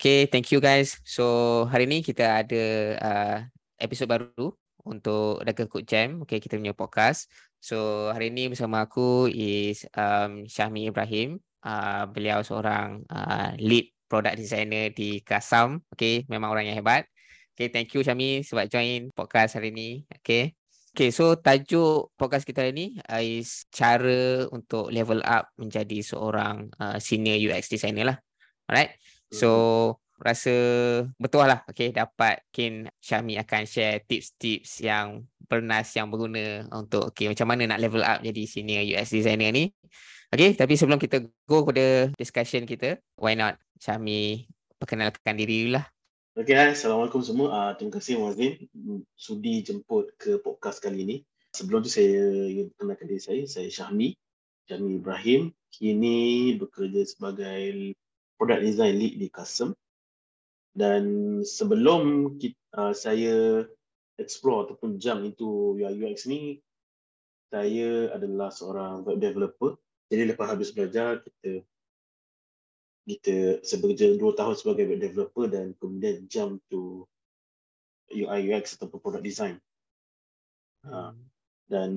Okay, thank you guys. So hari ni kita ada uh, episod baru untuk Daga Cook Jam. Okay, kita punya podcast. So hari ni bersama aku is um, Syahmi Ibrahim. Uh, beliau seorang uh, lead product designer di Kasam. Okay, memang orang yang hebat. Okay, thank you Syahmi sebab join podcast hari ni. Okay. Okay, so tajuk podcast kita hari ni uh, is cara untuk level up menjadi seorang uh, senior UX designer lah. Alright. So mm-hmm. rasa betul lah okay, dapat mungkin Syami akan share tips-tips yang bernas yang berguna untuk okay, macam mana nak level up jadi senior UX designer ni. Okay, tapi sebelum kita go kepada discussion kita, why not Syami perkenalkan diri dulu lah. Okay, hai. Assalamualaikum semua. Uh, terima kasih Mazin sudi jemput ke podcast kali ini. Sebelum tu saya ingin perkenalkan diri saya. Saya Syahmi, Syahmi Ibrahim. Kini bekerja sebagai product design lead di custom. Dan sebelum kita, uh, saya explore ataupun jump into UI UX ni saya adalah seorang web developer. Jadi lepas habis belajar kita kita sebekerja dua tahun sebagai web developer dan kemudian jump to UI UX ataupun product design. Uh, dan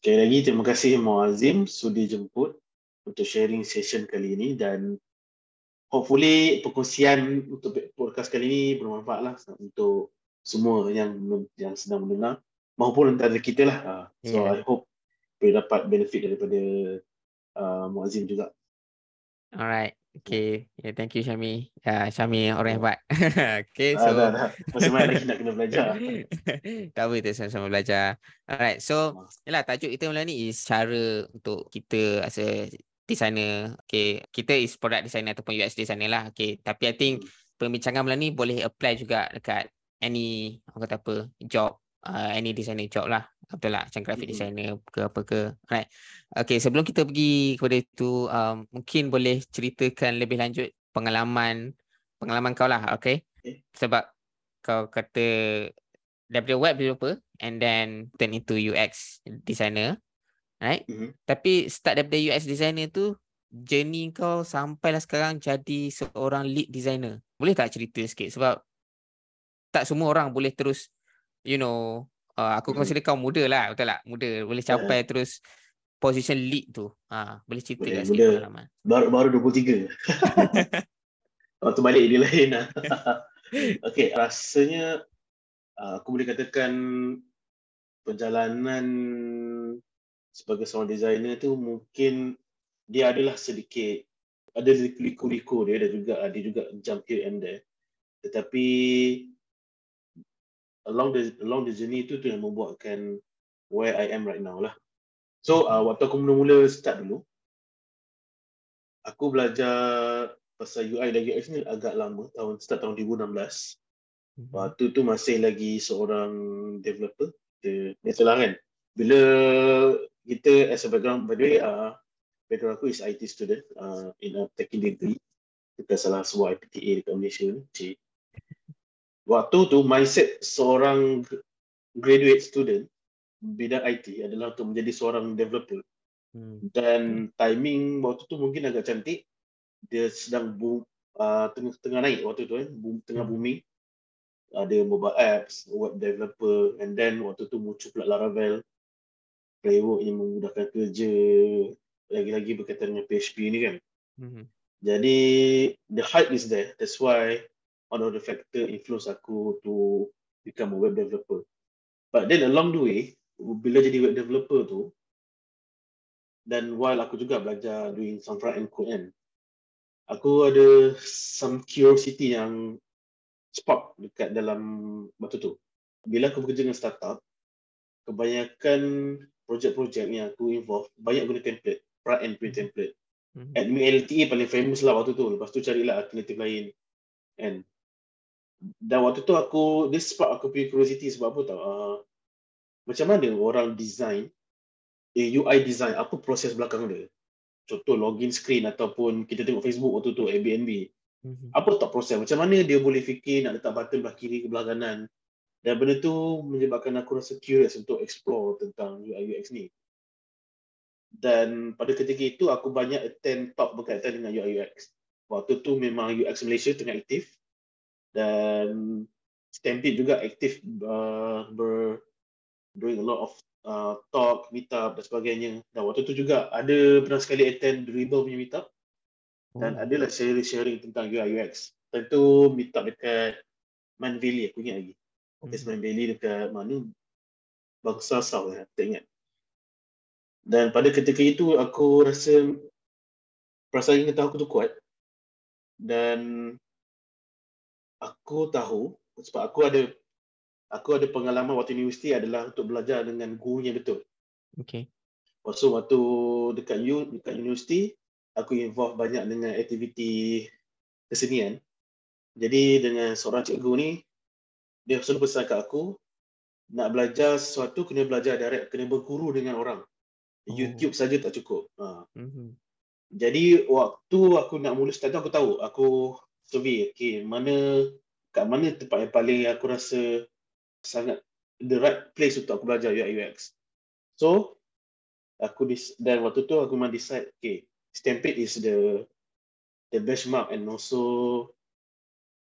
sekali lagi terima kasih Muazim sudi jemput untuk sharing session kali ini. Dan hopefully perkongsian untuk podcast kali ini bermanfaat lah untuk semua yang yang sedang mendengar maupun antara kita lah. Uh, so yeah. I hope boleh dapat benefit daripada uh, Muazzim juga. Alright. Okay. Yeah, thank you Syami. Uh, Syami orang hebat. okay. So. Uh, dah, dah. Masih banyak lagi nak kena belajar. tak apa, kita sama-sama belajar. Alright. So, yalah, tajuk kita malam ni is cara untuk kita as a designer. Okay, kita is product designer ataupun UX designer lah. Okay, tapi I think hmm. perbincangan malam ni boleh apply juga dekat any, orang kata apa, job, uh, any designer job lah. Betul lah, macam graphic hmm. designer ke apa ke. Alright. Okay, sebelum kita pergi kepada itu, um, mungkin boleh ceritakan lebih lanjut pengalaman pengalaman kau lah, okay? okay. Sebab kau kata daripada web developer and then turn into UX designer right? Mm-hmm. Tapi start daripada UX designer tu, journey kau sampailah sekarang jadi seorang lead designer. Boleh tak cerita sikit? Sebab tak semua orang boleh terus, you know, uh, aku mm-hmm. consider kau muda lah, betul tak? Muda, boleh capai yeah. terus position lead tu. Ha, boleh cerita boleh, sikit pengalaman. Baru, baru 23. Waktu balik dia lain lah. okay, rasanya uh, aku boleh katakan perjalanan sebagai seorang designer tu mungkin dia adalah sedikit ada liku-liku dia ada juga ada juga jump here and there. Tetapi along the along the journey tu tu yang membuatkan where I am right now lah. So uh, waktu aku mula-mula start dulu aku belajar pasal UI dan UX ni agak lama tahun start tahun 2016 mhm. waktu tu masih lagi seorang developer dia biasalah kan. Bila kita as a background by the way uh, background aku is IT student uh, in a tech degree kita salah sebuah IPTA dekat Malaysia ni cik. waktu tu mindset seorang graduate student bidang IT adalah untuk menjadi seorang developer hmm. dan timing waktu tu mungkin agak cantik dia sedang boom, uh, tengah, tengah naik waktu tu eh, boom, tengah hmm. booming ada mobile apps, web developer and then waktu tu muncul pula Laravel framework yang memudahkan kerja lagi-lagi berkaitan dengan PHP ni kan. Mm-hmm. Jadi the hype is there. That's why one of the factor influence aku to become a web developer. But then along the way, bila jadi web developer tu, dan while aku juga belajar doing some front end code kan, aku ada some curiosity yang spark dekat dalam waktu tu. Bila aku bekerja dengan startup, kebanyakan projek-projek yang aku involve banyak guna template, front end punya template. Mm-hmm. Admin LTE paling famous lah waktu tu. Lepas tu carilah alternatif lain. And dan waktu tu aku, this spark aku punya curiosity sebab apa tau. Uh, macam mana orang design, eh, UI design, apa proses belakang dia? Contoh login screen ataupun kita tengok Facebook waktu tu, Airbnb. Mm-hmm. Apa tak proses? Macam mana dia boleh fikir nak letak button belah kiri ke belah kanan? Dan benda tu menyebabkan aku rasa curious untuk explore tentang UI UX ni. Dan pada ketika itu aku banyak attend talk berkaitan dengan UI UX. waktu tu memang UX Malaysia tengah aktif dan Stampede juga aktif uh, ber doing a lot of uh, talk, meetup dan sebagainya. Dan waktu tu juga ada pernah sekali attend Dribble punya meetup dan Oh. adalah sharing-sharing tentang UI UX. Tentu meetup dekat Man Valley aku ingat lagi. Mhm. Man Valley dekat mana? Bangsa South ya, tak ingat. Dan pada ketika itu aku rasa perasaan ingin tahu aku tu kuat dan aku tahu sebab aku ada aku ada pengalaman waktu universiti adalah untuk belajar dengan guru yang betul. Okay. Lepas tu waktu dekat U, dekat universiti aku involve banyak dengan aktiviti kesenian. Jadi dengan seorang cikgu ni dia selalu pesan kat aku nak belajar sesuatu kena belajar direct, kena berguru dengan orang. Oh. YouTube saja tak cukup. Ha. Mhm. Jadi waktu aku nak mula start aku tahu aku survey okay, mana kat mana tempat yang paling aku rasa sangat the right place untuk aku belajar UI UX. So aku dis, dan waktu tu aku memang decide okay Stampede is the the benchmark and also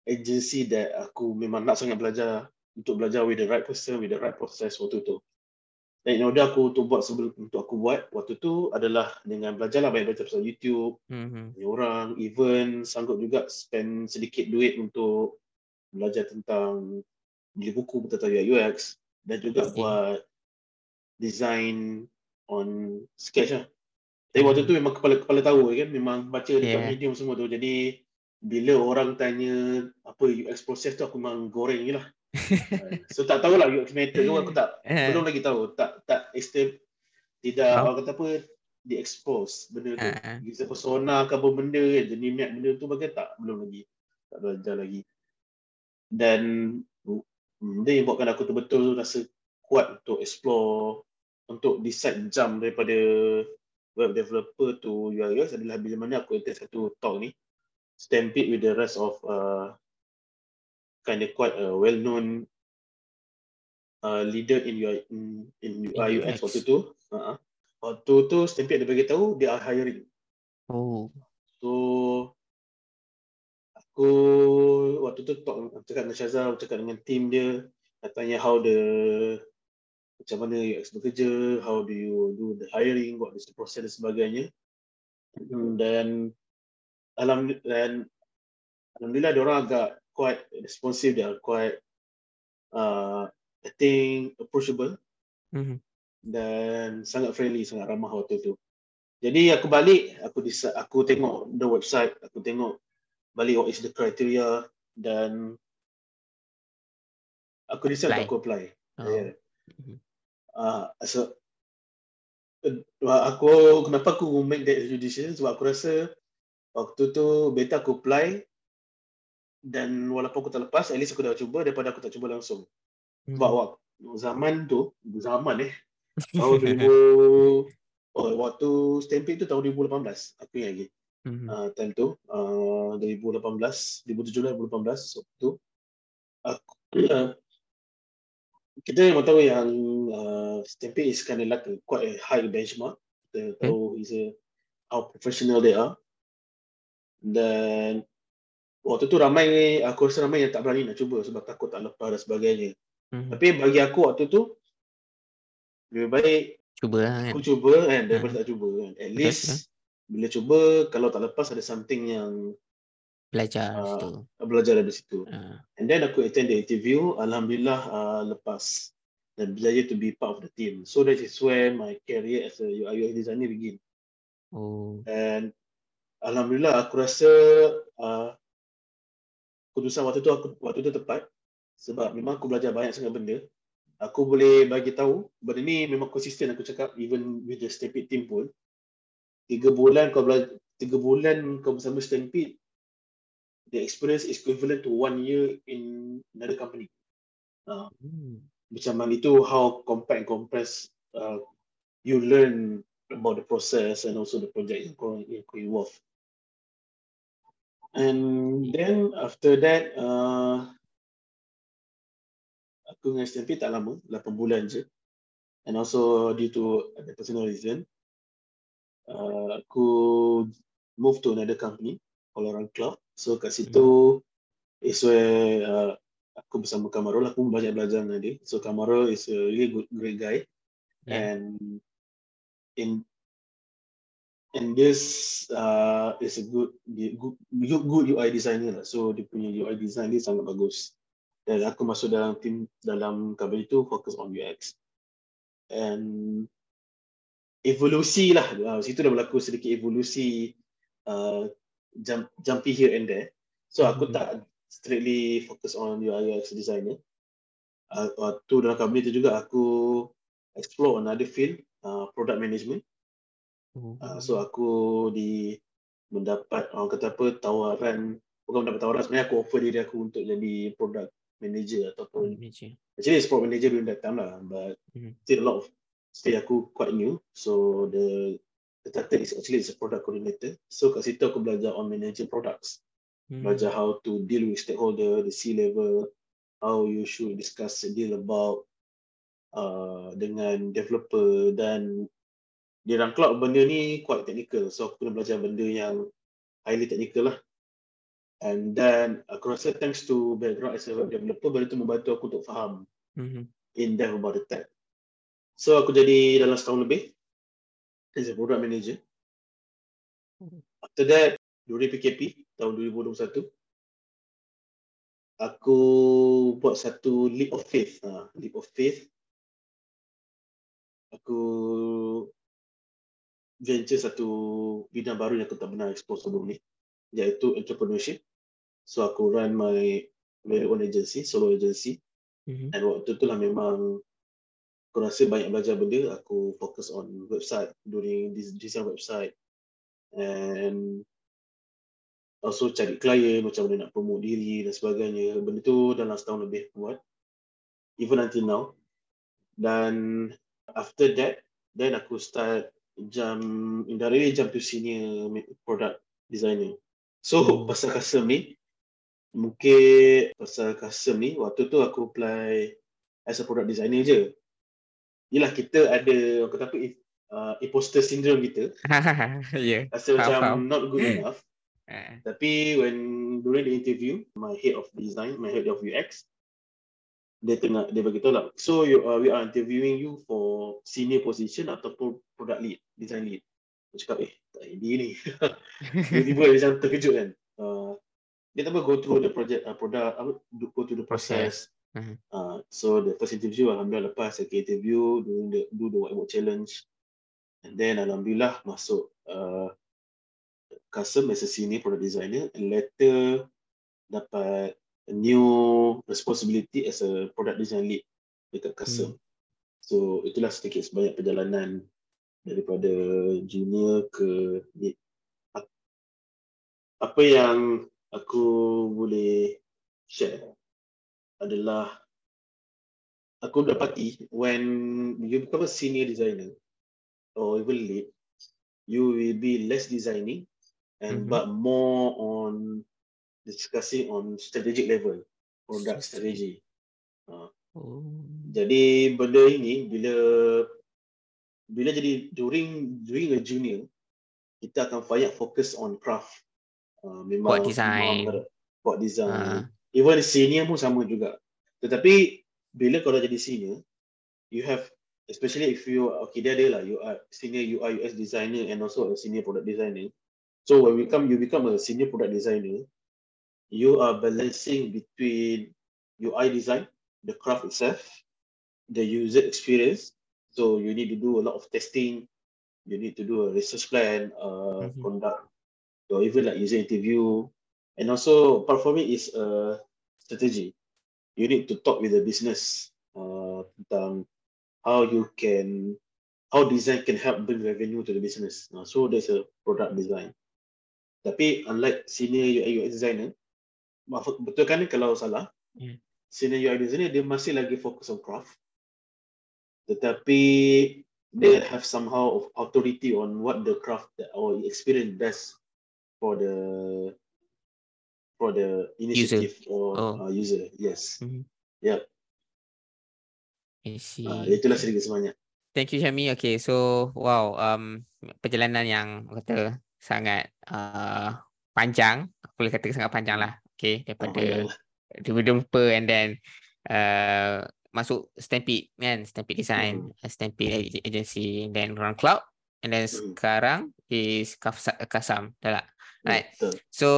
agency that aku memang nak sangat belajar untuk belajar with the right person with the right process waktu tu. Dan in order aku untuk buat sebelum untuk aku buat waktu tu adalah dengan belajarlah banyak belajar pasal YouTube, Mhm. Banyak orang even sanggup juga spend sedikit duit untuk belajar tentang beli buku tentang UI UX dan juga Okay. buat design on sketch lah. Tapi waktu tu memang kepala kepala tahu kan memang baca dekat Yeah. medium semua tu. Jadi bila orang tanya apa UX proses tu aku memang goreng je lah. so tak tahulah UX method tu aku tak Eh. belum lagi tahu tak tak extend tidak Faham. orang kata apa di expose benda tu Ah, ah. user persona ke apa benda kan jenis map benda tu bagai tak belum lagi tak belajar lagi dan dia yang buatkan aku tu betul rasa kuat untuk explore untuk decide jump daripada web developer to UI UX adalah bila mana aku attend satu talk ni Stampede with the rest of uh, kind of quite a well known uh, leader in UI in, in UI UX UX. waktu tu uh-huh. waktu tu Stampede ada bagi tahu they are hiring Oh. So aku waktu tu talk cakap dengan Syazal, cakap dengan tim dia, nak tanya how the macam mana UX bekerja, how do you do the hiring, what is the process dan sebagainya. Hmm, Dan alhamdulillah dan alhamdulillah dia orang agak quite responsive, are quite uh, I think approachable Mhm. dan sangat friendly, sangat ramah waktu tu. Jadi aku balik, aku decide, aku tengok the website, aku tengok balik what is the criteria dan aku decide Apply. aku apply. Oh. Yeah. Uh, so, uh, aku kenapa aku make that decision sebab aku rasa waktu tu better aku apply dan walaupun aku tak lepas, at least aku dah cuba daripada aku tak cuba langsung. Sebab Mhm. waktu zaman tu, zaman eh, tahun 2000, oh, waktu Stampede tu tahun 2018, aku ingat lagi. Mhm. uh, time tu uh, 2018 2017 2018 waktu tu aku uh, kita memang tahu yang uh, Stampede is kind of like a, quite a high benchmark kita tahu is a how professional they are dan waktu tu ramai aku rasa ramai yang tak berani nak cuba sebab takut tak lepas dan sebagainya Mhm. tapi bagi aku waktu tu lebih baik Cuba lah kan. aku cuba kan daripada tak cuba kan at Betul, least bila cuba kalau tak lepas ada something yang Belajar Ah. situ. belajar dari situ Ah. And then aku attend the interview, Alhamdulillah uh, lepas dan belajar to be part of the team. So that is where my career as a UI designer begin. Oh. And Alhamdulillah aku rasa uh, keputusan waktu tu aku waktu tu tepat sebab memang aku belajar banyak sangat benda. Aku boleh bagi tahu benda ni memang konsisten aku cakap even with the Stampede team pun. Tiga bulan kau belajar, tiga bulan kau bersama Stampede the experience is equivalent to one year in another company. Uh, Hmm. macam mana itu how compact and compress uh, you learn about the process and also the project yang kau yang kau involve. And then after that, uh, aku dengan Stampede tak lama, 8 bulan je. And also due to the personal reason, uh, aku move to another company around cloud. So kat situ mm. is where uh, aku bersama Kamarul aku banyak belajar dengan dia. So Kamarul is a really good great guy. Yeah. And in and this uh, is a good good good UI designer lah. So dia punya UI design dia sangat bagus. Dan aku masuk dalam tim dalam company itu fokus on UX. And evolusi lah. Uh, situ dah berlaku sedikit evolusi uh, jump, jumpy here and there. So aku mm-hmm. tak strictly fokus on UI UX designer. Uh, waktu dalam company itu juga aku explore another field, uh, product management. Uh, so aku di mendapat orang kata apa tawaran bukan mendapat tawaran sebenarnya aku offer diri aku untuk jadi product manager ataupun manager. actually product manager during that time lah but mm-hmm. still a lot of still aku quite new so the the title is actually is a product coordinator so kat situ aku belajar on managing products mm-hmm. belajar how to deal with stakeholder the C level how you should discuss a deal about uh, dengan developer dan di dalam cloud benda ni quite technical. So aku kena belajar benda yang highly technical lah. And then aku rasa thanks to background as a web developer benda tu membantu aku untuk faham mm-hmm. in depth about the tech. So aku jadi dalam setahun lebih as a product manager. After that during PKP tahun 2021 aku buat satu leap of faith. Ha, leap of faith. Aku venture satu bidang baru yang aku tak pernah expose sebelum ni iaitu entrepreneurship. So aku run my very own agency solo agency. Mm-hmm. and waktu tu lah memang aku rasa banyak belajar benda. Aku fokus on website during this design website. And also cari klien macam mana nak promote diri dan sebagainya. Benda tu dalam setahun lebih buat. Even until now. Dan after that then aku start jam indirectly jam tu senior product designer. So hmm. pasal custom ni mungkin pasal custom ni waktu tu aku apply as a product designer je. Yalah kita ada orang kata apa uh, imposter syndrome kita. yeah. Rasa macam faham. not good enough. Uh. Tapi when during the interview, my head of design, my head of UX, dia tengah dia bagi tahu lah. So you, uh, we are interviewing you for senior position ataupun product lead, design lead. Aku cakap eh tak ini ni. Tiba-tiba dia macam terkejut kan. Uh, dia tak go through the project uh, product uh, go through the process. Uh-huh. Uh, so the first interview alhamdulillah lepas second interview do the do the whiteboard challenge and then alhamdulillah masuk uh, custom as a senior product designer and later dapat a new responsibility as a product design lead dekat custom. Hmm. So itulah sedikit sebanyak perjalanan daripada junior ke lead. Apa yang aku boleh share adalah aku dapati when you become a senior designer or even lead, you will be less designing and mm-hmm. but more on discussing on strategic level product strategy. Uh, oh. Jadi benda ini bila bila jadi during during a junior kita akan banyak fokus on craft. Uh, memang buat design. Buat design. Uh. Even senior pun sama juga. Tetapi bila kau dah jadi senior, you have especially if you okay dia ada lah you are senior UI UX designer and also a senior product designer. So when we come you become a senior product designer, you are balancing between UI design, the craft itself, the user experience. So you need to do a lot of testing. You need to do a research plan, uh, mm-hmm. conduct, or even like user interview. And also, performing is a strategy. You need to talk with the business uh, how you can, how design can help bring revenue to the business. Uh, so there's a product design. Tapi unlike senior UI UX designer, betul kan kalau salah yeah. senior UI designer dia masih lagi fokus on craft tetapi they have somehow of authority on what the craft that or experience best for the for the initiative user. or oh. uh, user yes mm-hmm. yep I see. Uh, itulah sedikit sebanyak. Thank you Syami. Okay, so wow, um perjalanan yang kata sangat uh, panjang, aku boleh kata sangat panjang lah. Okay, daripada lah. developer and then uh, masuk Stampede kan, Stampede Design, Hmm. uh, Stampede ag- Agency, then Run Cloud, and then Hmm. sekarang is Kafsa- Kasam, dah tak? Right. Betul. So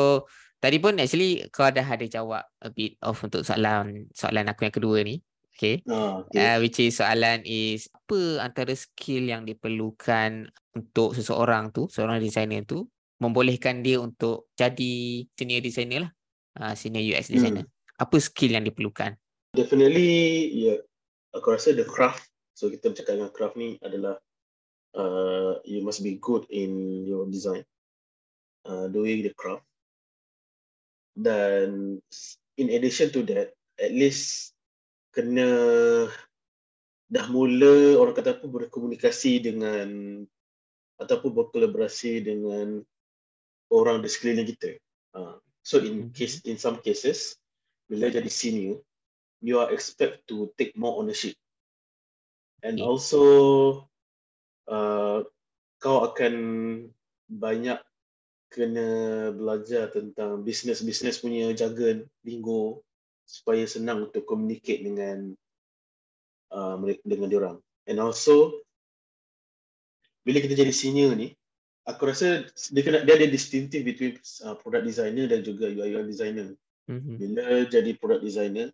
tadi pun actually kau dah ada jawab a bit of untuk soalan soalan aku yang kedua ni. Okay. Ah, okay. Uh, which is soalan is apa antara skill yang diperlukan untuk seseorang tu, seorang designer tu membolehkan dia untuk jadi senior designer lah. Uh, senior UX designer. Apa skill yang diperlukan? Definitely, ya. Aku rasa the craft. So kita bercakap dengan craft ni adalah uh, you must be good in your design, uh, doing the craft. Dan in addition to that, at least kena dah mula orang kata apa berkomunikasi dengan ataupun berkolaborasi dengan orang di sekeliling kita. Uh, so in case in some cases, bila jadi senior, you are expect to take more ownership. And Okay. also uh, kau akan banyak kena belajar tentang bisnes-bisnes punya jargon, lingo supaya senang untuk communicate dengan uh, dengan diorang. And also bila kita jadi senior ni, aku rasa dia kena dia ada distinctive between uh, product designer dan juga UI UX designer. Mhm. Bila jadi product designer,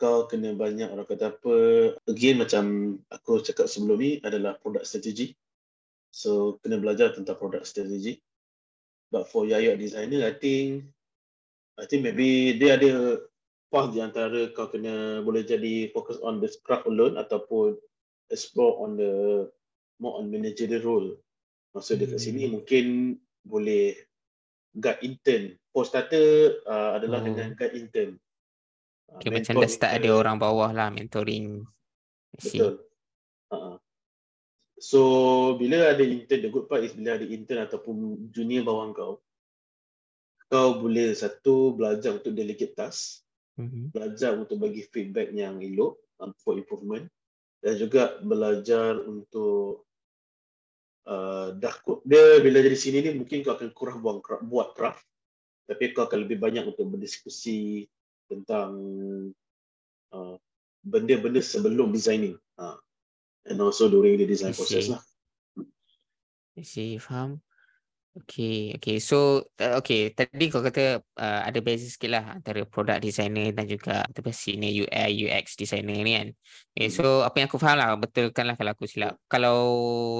kau kena banyak orang kata apa, again macam aku cakap sebelum ni adalah product strategy. So kena belajar tentang product strategy. But for UI UX designer, I think I think maybe dia ada path di antara kau kena boleh jadi fokus on the craft alone ataupun explore on the more on managerial role. Maksud dekat Hmm. sini mungkin boleh guide intern. Post starter uh, adalah Oh. dengan guide intern. Uh, Okay, macam dah start ada orang bawah lah mentoring. Betul. Uh-huh. So bila ada intern, the good part is bila ada intern ataupun junior bawah kau, kau boleh satu belajar untuk delegate task, Mhm. belajar untuk bagi feedback yang elok um, for improvement dan juga belajar untuk uh, dah dia bila jadi sini ni mungkin kau akan kurang buang buat craft. Tapi kau akan lebih banyak untuk berdiskusi tentang uh, benda-benda sebelum designing. Uh, and also during the design I process see. lah. I see, faham. Okay, okay. So, uh, okay. Tadi kau kata uh, ada basic skill lah antara product designer dan juga apa senior UI, UX designer ni kan. Okay, Hmm. so apa yang aku faham lah, betulkan lah kalau aku silap. Kalau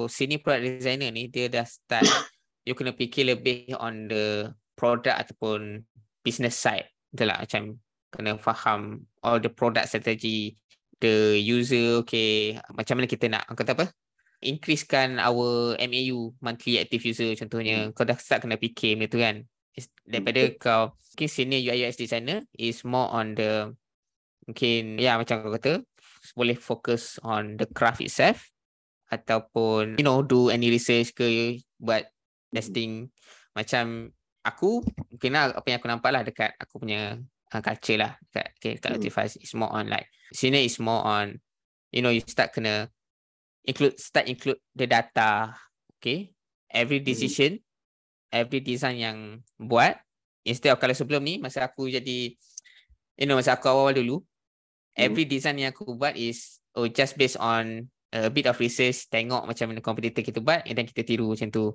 senior product designer ni, dia dah start, you kena fikir lebih on the product ataupun business side. Betul lah, macam kena faham all the product strategy, the user, okay, macam mana kita nak, kata apa? Increasekan our MAU monthly active user contohnya. Kau dah start kena fikir benda tu kan. Daripada kau mungkin senior UI UX designer is more on the mungkin ya macam kau kata boleh focus on the craft itself ataupun you know do any research ke buat testing. Macam aku mungkin lah apa yang aku nampak lah dekat aku punya uh, culture lah. Dekat okay, dekat Hmm. Notify is more on like senior is more on you know you start kena include start include the data okay every Hmm. decision every design yang buat instead of kalau sebelum ni masa aku jadi you know masa aku awal dulu Hmm. every design yang aku buat is oh just based on a bit of research tengok macam mana competitor kita buat and then kita tiru macam tu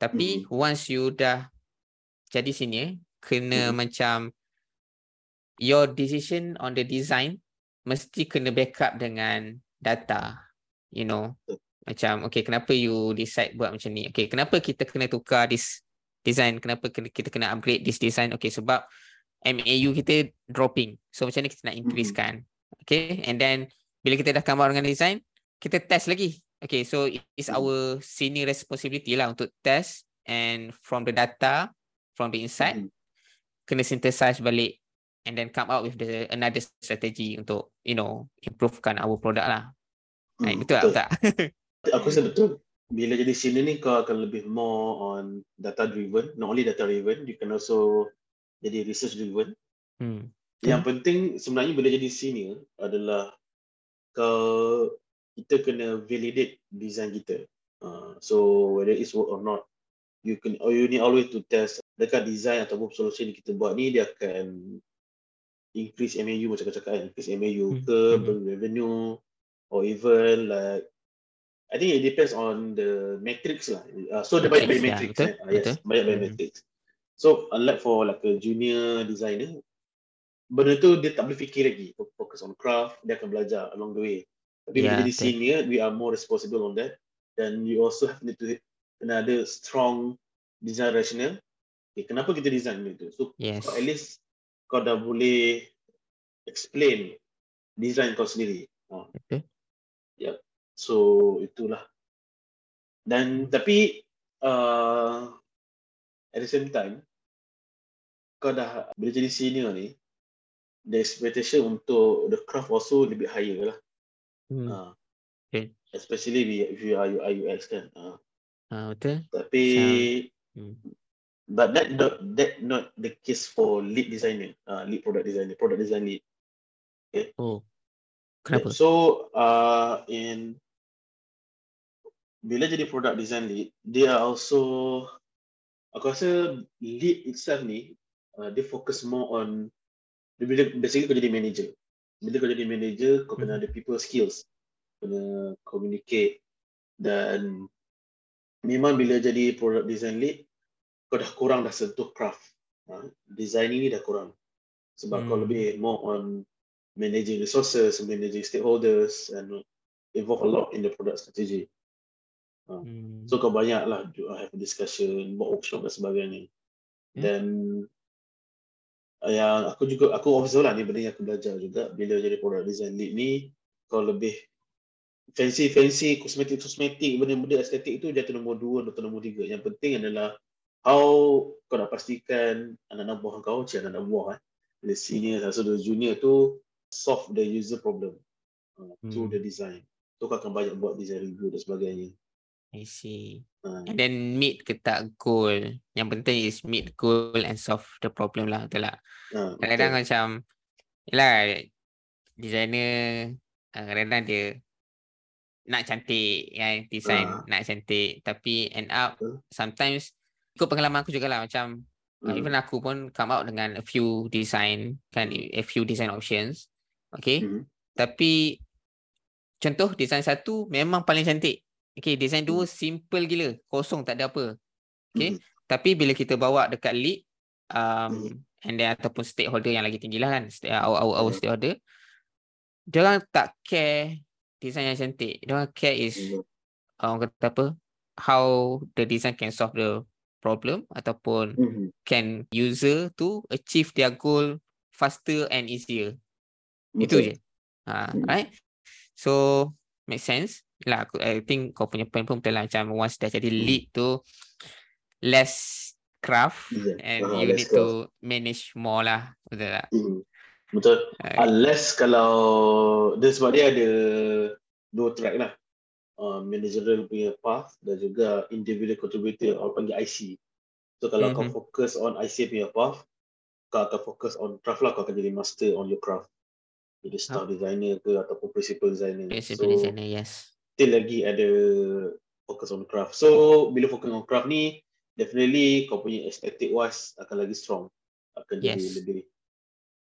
tapi once you dah jadi senior kena Hmm. macam your decision on the design mesti kena backup dengan data you know macam okay kenapa you decide buat macam ni? Okay kenapa kita kena tukar this design? Kenapa kena, kita kena upgrade this design? Okay sebab MAU kita dropping. So macam ni kita nak increasekan okay and then bila kita dah come out dengan design kita test lagi. Okay so it is Mhm. our senior responsibility lah untuk test and from the data from the insight Mhm. kena synthesize balik and then come out with the another strategy untuk you know improvekan our product lah Right, Hmm, betul, tak? betul? Aku rasa betul. Bila jadi senior ni kau akan lebih more on data driven, not only data driven, you can also jadi research driven. Hmm. Yang penting sebenarnya bila jadi senior adalah kau kita kena validate design kita. Uh, so whether it's work or not. you can or you need always to test dekat design ataupun solution yang kita buat ni dia akan increase MAU macam cakap kan increase MAU Hmm, ke hmm. revenue or even like I think it depends on the metrics lah. Uh, so dia banyak Metrics, ya, betul, eh. Ah, yes, betul. banyak banyak Hmm. metrics. So unlike for like a junior designer, benda tu dia tak boleh fikir lagi. Focus on craft, dia akan belajar along the way. Tapi bila jadi senior, we are more responsible on that. Then you also have need to ada strong design rationale. Okay, kenapa kita design benda tu? So Yes. at least kau dah boleh explain design kau sendiri. Ha. Betul. So itulah. Dan tapi uh, at the same time kau dah bila jadi senior ni the expectation untuk the craft also lebih higher lah. Hmm. Uh, Okay. Especially if you are UI UX kan. Uh, Ah, betul. tapi Hmm. but that not that not the case for lead designer, uh, lead product designer, product design lead. Oh. Kenapa? So uh, in bila jadi product design lead, dia also aku rasa lead itself ni uh, dia focus more on bila basically kau jadi manager. Bila kau jadi manager, kau kena Mhm. ada people skills, kena communicate dan memang bila jadi product design lead, kau dah kurang dah sentuh craft. Uh, designing ni dah kurang. Sebab kau Hmm. lebih more on managing resources, managing stakeholders and involve a lot in the product strategy. Hmm. So kau banyak lah do- have a discussion, buat workshop dan sebagainya. Hmm. Dan uh, yang aku juga aku observe lah ni benda yang aku belajar juga bila jadi product design lead ni kau lebih fancy fancy kosmetik kosmetik benda-benda estetik itu jatuh nombor dua atau nombor tiga. Yang penting adalah how kau nak pastikan anak-anak buah kau, cik anak-anak buah eh, the senior so the junior tu solve the user problem uh, through Hmm. the design. Tu kau akan banyak buat design review dan sebagainya. I see. Uh, And then meet ke tak goal. Yang penting is meet goal and solve the problem lah. Betul tak? uh, Kadang-kadang betul. macam Yelah Designer uh, Kadang-kadang dia Nak cantik kan Design Ah. Nak cantik Tapi end up Betul. Sometimes Ikut pengalaman aku jugalah Macam uh. Even aku pun Come out dengan a few design Kan A few design options Okay Mhm. Tapi Contoh design satu Memang paling cantik Okay design dua Hmm. Simple gila Kosong tak ada apa Okay. Mhm. Tapi bila kita bawa dekat lead um, Mhm. and then ataupun stakeholder yang lagi tinggi lah kan, our, our, our Hmm. stakeholder, dia tak care design yang cantik. Dia care is Mhm. uh, orang kata apa, how the design can solve the problem ataupun Mhm. can user to achieve their goal faster and easier. Itu je. Ha, Hmm. right? So, make sense. Lah, aku, I think kau punya point pun betul lah. Macam once dah jadi Hmm. lead tu, less craft Design. and Ah, you need to manage more lah. Betul tak? Mhm. Betul. Right. Unless kalau dia sebab dia ada dua track lah. Uh, managerial punya path dan juga individual contributor orang panggil IC. So kalau kau Mhm. fokus on IC punya path, kau akan fokus on craft lah, kau akan jadi master on your craft. Jadi staff designer ke ataupun principal designer. Principal so designer, yes. still lagi ada fokus on craft. So bila fokus on craft ni, definitely kau punya aesthetic wise akan lagi strong. Akan jadi Yes. lebih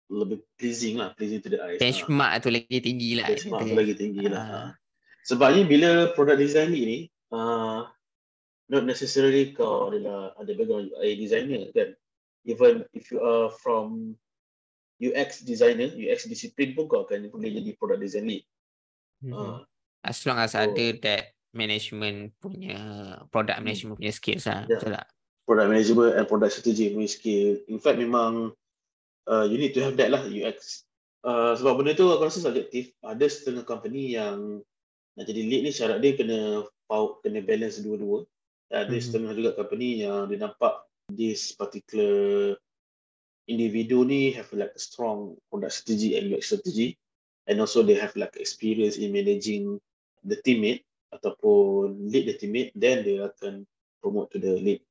lebih pleasing lah, pleasing to the eyes. Benchmark tu lagi tinggi lah. benchmark tu lagi tinggi lah. Ah. Ha. Sebabnya bila product design ni, uh, not necessarily kau adalah ada background UI designer kan. Even if you are from UX designer, UX discipline pun kau akan boleh jadi product design lead. Mhm. Uh, As long as so- ada that management punya, product Hmm. management punya skills lah. Ya. Betul tak? product management and product strategy punya skill. In fact memang uh, you need to have that lah UX. Uh, sebab benda tu aku rasa subjektif. Ada setengah company yang nak jadi lead ni syarat dia kena pau- kena balance dua-dua. Ada Mhm. setengah juga company yang dia nampak this particular individu ni have like a strong product strategy and UX strategy and also they have like experience in managing the teammate ataupun lead the teammate then dia akan promote to the lead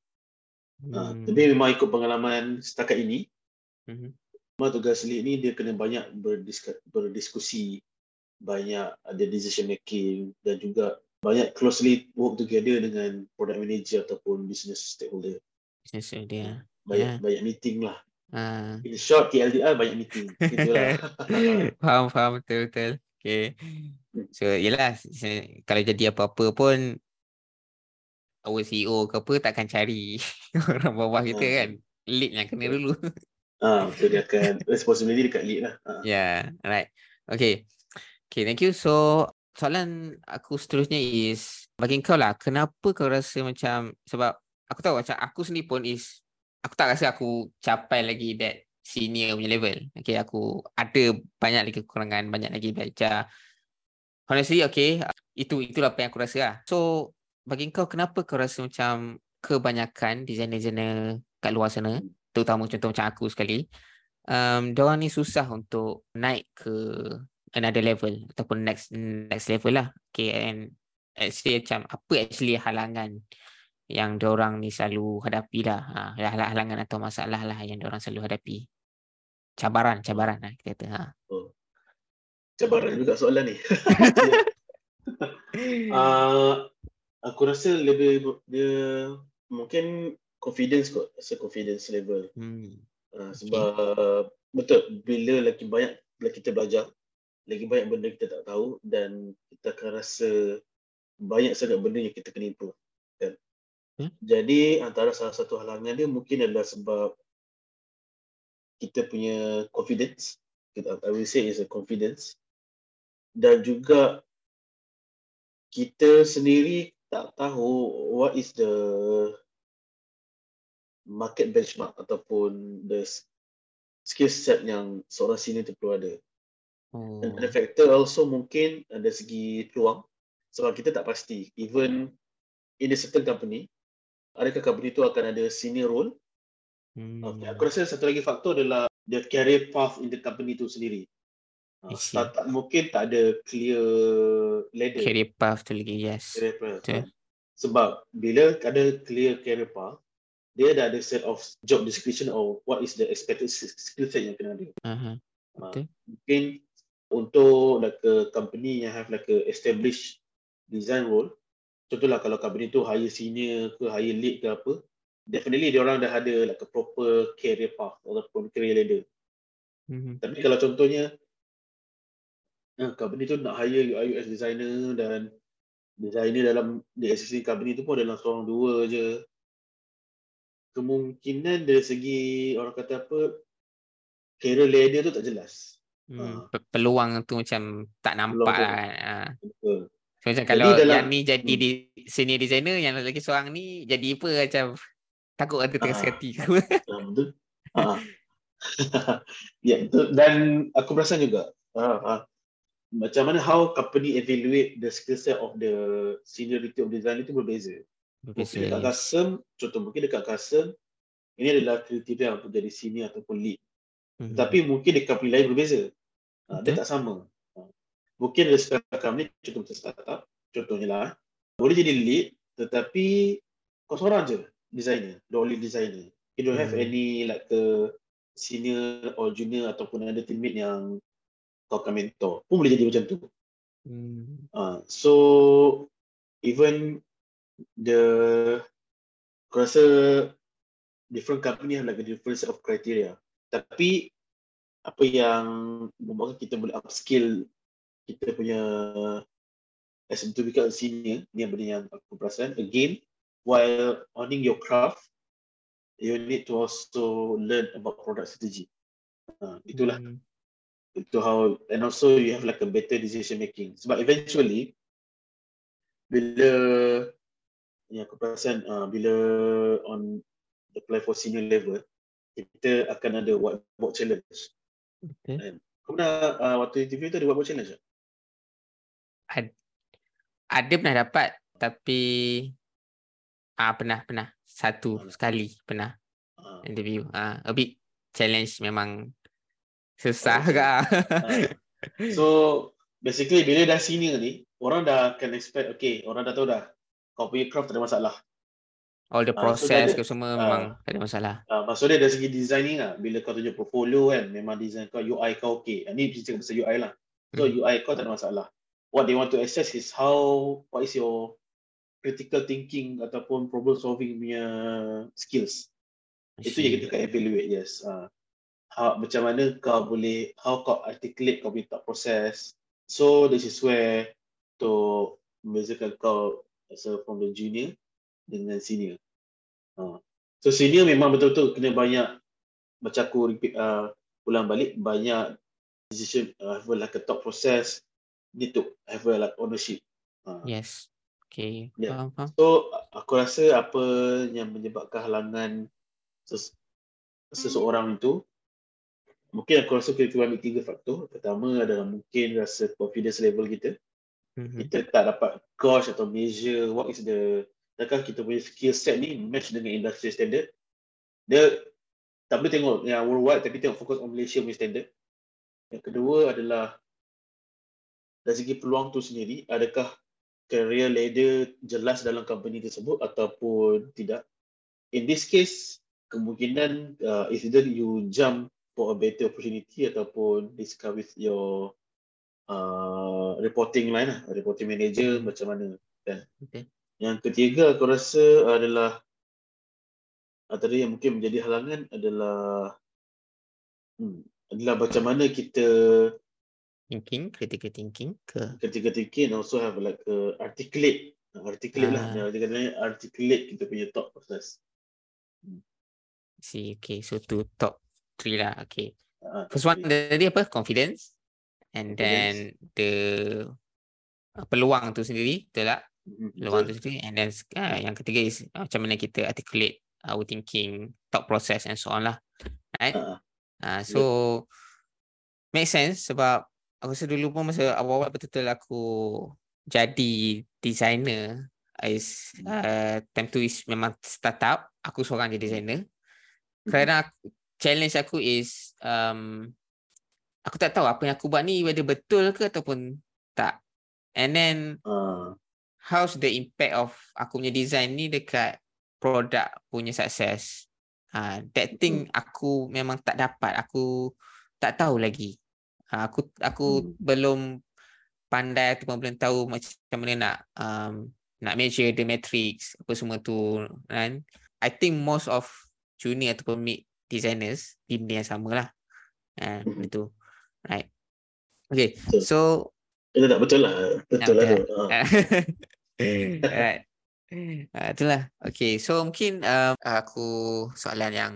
Ha, Hmm. tapi memang ikut pengalaman setakat ini, Mhm. memang tugas lead ni dia kena banyak berdiska, berdiskusi, banyak ada decision making dan juga banyak closely work together dengan product manager ataupun business stakeholder. Business dia. Banyak Ya. banyak meeting lah. Ah. In short, TLDR banyak meeting. Itulah. faham faham betul betul. Okay. So yelah kalau jadi apa-apa pun our CEO ke apa takkan cari orang bawah kita Ah. kan. Lead yang kena dulu. ah, betul dia akan responsibility dekat lead lah. Ah. Yeah, right. Okay. Okay, thank you. So, soalan aku seterusnya is, bagi kau lah, kenapa kau rasa macam, sebab aku tahu macam aku sendiri pun is, aku tak rasa aku capai lagi that senior punya level. Okay, aku ada banyak lagi kekurangan, banyak lagi belajar. Honestly, okay, itu itulah apa yang aku rasa lah. So, bagi kau, kenapa kau rasa macam kebanyakan designer-designer kat luar sana, terutama contoh macam aku sekali, um, diorang ni susah untuk naik ke another level ataupun next next level lah. Okay, and actually macam apa actually halangan yang diorang ni selalu hadapi lah. Ha, hal- halangan atau masalah lah yang diorang selalu hadapi. Cabaran, cabaran lah kita kata. Ha. Cabaran juga soalan ni. Ah, aku rasa lebih dia mungkin confidence kot, rasa confidence level. Hmm. Uh, sebab betul bila lagi banyak bila kita belajar, lagi banyak benda kita tak tahu dan kita akan rasa banyak sangat benda yang kita kena improve. Hmm. Jadi antara salah satu halangan dia mungkin adalah sebab kita punya confidence. I will say is a confidence. Dan juga kita sendiri tak tahu what is the market benchmark ataupun the skill set yang seorang senior tu perlu ada. Oh. Dan ada factor also mungkin ada segi peluang sebab kita tak pasti even in a certain company adakah company tu akan ada senior role Hmm. okay. aku rasa satu lagi faktor adalah the career path in the company tu sendiri uh, see. startup mungkin tak ada clear ladder Career path tu lagi, yes. career path Betul. sebab bila ada clear career path dia dah ada set of job description or what is the expected skill set yang kena ada Uh-huh. Betul. mungkin untuk like a company yang have like a established design role contohlah kalau company tu hire senior ke hire lead ke apa definitely dia orang dah ada like a proper career path ataupun career ladder Mhm. tapi kalau contohnya eh, company tu nak hire UI UX designer dan designer dalam the existing company tu pun dalam seorang dua je kemungkinan dari segi orang kata apa career ladder tu tak jelas Hmm. pe- Peluang tu macam tak Peluang nampak tu- lah. Ha. betul So, macam Jadi kalau dalam- yang ni jadi Hmm. di senior designer, yang lagi seorang ni jadi apa macam takut ada tengah Ah. hati ke. Betul. Ah. ya betul dan aku perasan juga ah, ah, macam mana how company evaluate the skill set of the seniority of design itu berbeza. Mungkin dekat Berbeza. custom, contoh mungkin dekat custom ini adalah kriteria untuk jadi senior ataupun lead. Mhm. Tapi mungkin dekat company lain berbeza. Ah, dia tak sama. Mungkin startup company, contoh macam startup, contohnya lah, boleh jadi lead tetapi kau seorang je designer, the only designer. You don't have Hmm. any like a senior or junior ataupun ada teammate yang kau akan mentor. Pun boleh jadi macam tu. Hmm. Uh, so even the aku rasa different company have like a different set of criteria. Tapi apa yang membuatkan kita boleh upskill kita punya as a senior ni yang benda yang aku perasan again while owning your craft you need to also learn about product strategy uh, itulah Hmm. itu how and also you have like a better decision making sebab eventually bila yang aku perasan uh, bila on apply for senior level kita akan ada whiteboard challenge Betul. kau pernah uh, waktu interview tu ada whiteboard challenge tak? Ad- Ada pernah dapat tapi ah pernah pernah satu Hmm. sekali pernah Uh, interview. Ah a bit challenge memang susah agak. Ah. so basically bila dah senior ni orang dah akan expect okay orang dah tahu dah kau punya craft tak ada masalah All the Ah, so process dia- ke semua ah. memang tak ada masalah. Uh, maksud dia dari segi designing lah. Bila kau tunjuk portfolio kan, memang design kau, UI kau okay. Ni kita cakap pasal UI lah. So Hmm. UI kau tak ada masalah. What they want to assess is how what is your critical thinking ataupun problem solving punya skills. Itu yang kita akan evaluate, yes. Uh, how, macam mana kau boleh, how kau articulate kau punya thought process. So, this is where to membezakan kau as a, from the junior dengan senior. Uh, so, senior memang betul-betul kena banyak, macam aku repeat, uh, ulang balik, banyak decision, uh, like a thought process, need to have a like ownership. Uh, yes. Okay, Yeah. faham, faham. So aku rasa apa yang menyebabkan halangan ses- seseorang itu mungkin aku rasa kita ambil tiga faktor. Pertama adalah mungkin rasa confidence level kita. Mhm. Kita tak dapat gauge atau measure what is the adakah kita punya skill set ni match dengan industry standard. Dia tak boleh tengok yang worldwide tapi tengok fokus on Malaysia punya standard. Yang kedua adalah dari segi peluang tu sendiri, adakah career ladder jelas dalam company tersebut ataupun tidak. In this case, kemungkinan uh, is either you jump for a better opportunity ataupun discuss with your uh, reporting line lah, reporting manager macam mana. Kan? Okay. Yang ketiga aku rasa adalah antara yang mungkin menjadi halangan adalah hmm, adalah macam mana kita Thinking, critical thinking ke? ketika thinking and also have like a articulate articulate lah Ah. dia kata articulate kita punya thought process See, okay. So tu top three lah. Okay. Ah, First one tadi apa? Confidence. And then the uh, peluang tu sendiri, betul tak? Mhm, Peluang betul. tu sendiri. And then uh, yang ketiga is uh, macam mana kita articulate our thinking, thought process and so on lah. Right? Ah, Uh, so make sense sebab aku rasa dulu pun masa awal-awal betul-betul aku jadi designer is uh, time tu is memang startup aku seorang jadi designer kerana aku, challenge aku is um, aku tak tahu apa yang aku buat ni whether betul ke ataupun tak and then ah, how's the impact of aku punya design ni dekat produk punya success. Uh, that thing aku memang tak dapat. Aku tak tahu lagi. Uh, aku aku Hmm. belum pandai ataupun belum tahu macam mana nak um, nak measure the matrix apa semua tu kan. I think most of junior ataupun mid designers benda yang sama lah. Uh, itu. Right. Okay. Betul. So itu tak betul lah betul lah betul. tu Ah. Alright. Uh, itulah. Okay. So mungkin um, aku soalan yang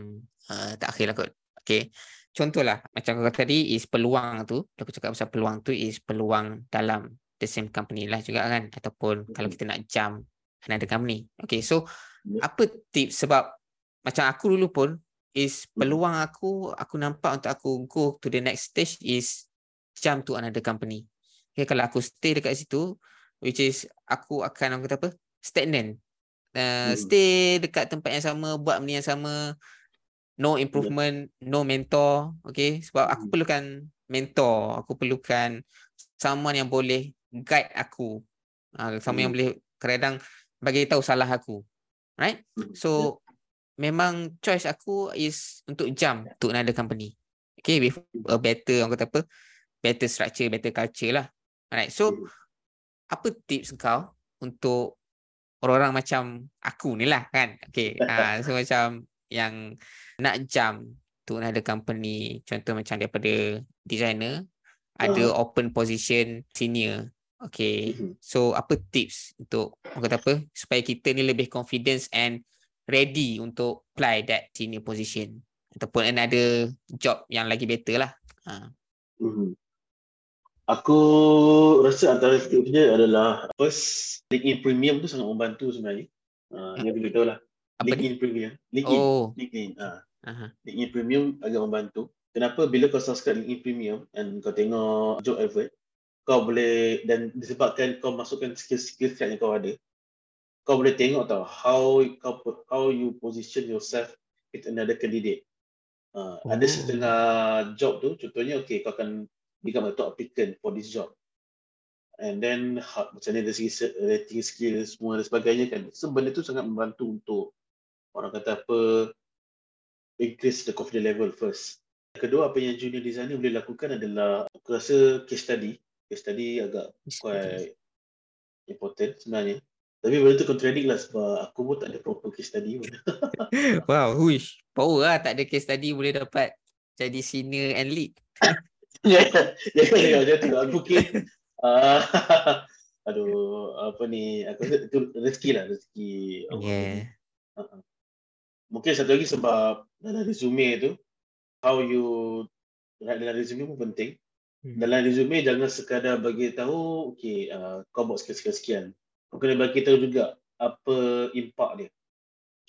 uh, terakhir lah kot. Okay. Contohlah macam kau kata tadi is peluang tu. Aku cakap pasal peluang tu is peluang dalam the same company lah juga kan. Ataupun kalau Mhm. kita nak jump another company. Okay. So Ya. apa tips sebab macam aku dulu pun is peluang aku aku nampak untuk aku go to the next stage is jump to another company. Okay, kalau aku stay dekat situ which is aku akan orang kata apa? stagnant. Uh, Hmm. stay dekat tempat yang sama, buat benda yang sama, no improvement, no mentor, okay? Sebab aku Hmm. perlukan mentor, aku perlukan someone yang boleh guide aku. Uh, someone yang Hmm. boleh kadang bagi tahu salah aku. Right? Hmm. So memang choice aku is untuk jump to another company. Okay, with a better orang kata apa? Better structure, better culture lah. Alright. So Hmm. apa tips kau untuk orang-orang macam aku ni lah kan? Okay. Uh, so macam yang nak jump to another company, contoh macam daripada designer, ada Ah. open position senior. Okay. Mhm. So apa tips untuk orang kata apa supaya kita ni lebih confidence and ready untuk apply that senior position ataupun another job yang lagi better lah. Ha. Mhm. Aku rasa antara tipsnya adalah first LinkedIn Premium tu sangat membantu sebenarnya. Uh, yang kita tahu lah. Apa ni? LinkedIn Premium. LinkedIn. Oh. LinkedIn. Ah. Aha. LinkedIn Premium agak membantu. Kenapa bila kau subscribe LinkedIn Premium and kau tengok job advert, kau boleh dan disebabkan kau masukkan skill-skill set yang kau ada, kau boleh tengok tau how kau how you position yourself with another candidate. Uh, Ada Oh. setengah job tu, contohnya okay kau akan become a top applicant for this job. And then ha, macam mana dari segi se- rating skill semua dan sebagainya kan. So benda tu sangat membantu untuk orang kata apa increase the confidence level first. Kedua, apa yang junior designer boleh lakukan adalah aku rasa case study. case study agak quite important sebenarnya. Tapi benda tu contradict lah sebab aku pun tak ada proper case study pun. Wow, huish. Power lah tak ada case study boleh dapat jadi senior and lead. Jangan jangan macam tu. Aku mungkin uh, aduh apa ni aku rasa itu rezeki lah rezeki. Yeah. Uh-uh. Mungkin satu lagi sebab dalam resume tu how you write dalam resume pun penting. Hmm. Dalam resume jangan sekadar bagi tahu okay uh, kau buat sekian-sekian. Kau kena bagi tahu juga apa impact dia.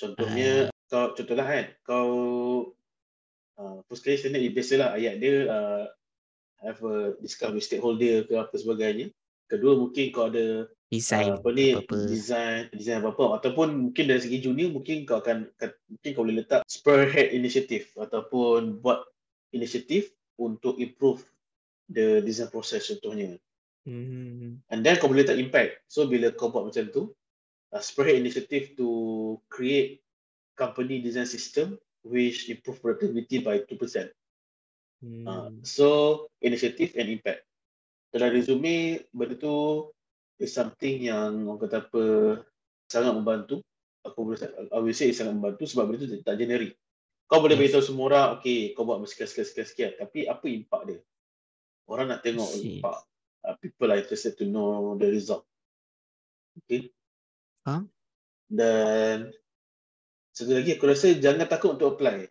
Contohnya kau contohlah kan kau uh, first kali standard biasalah ayat dia uh, have a discuss with stakeholder ke apa sebagainya. Kedua mungkin kau ada Design. uh, apa ni apa-apa. design design apa-apa ataupun mungkin dari segi junior mungkin kau akan mungkin kau boleh letak spearhead initiative ataupun buat inisiatif untuk improve the design process contohnya. Hmm. And then kau boleh letak impact. So bila kau buat macam tu, uh, spearhead initiative to create company design system which improve productivity by 2%. Uh, Hmm. so initiative and impact. Dalam resume benda tu is something yang orang kata apa sangat membantu. Aku boleh I will say sangat membantu sebab benda tu tak generic. Kau boleh Yes. beritahu semua orang, okay, kau buat sekian sekian sekian sekian, tapi apa impact dia? Orang nak tengok See. impact. Uh, people are interested to know the result. Okay. Faham. Dan satu lagi aku rasa jangan takut untuk apply.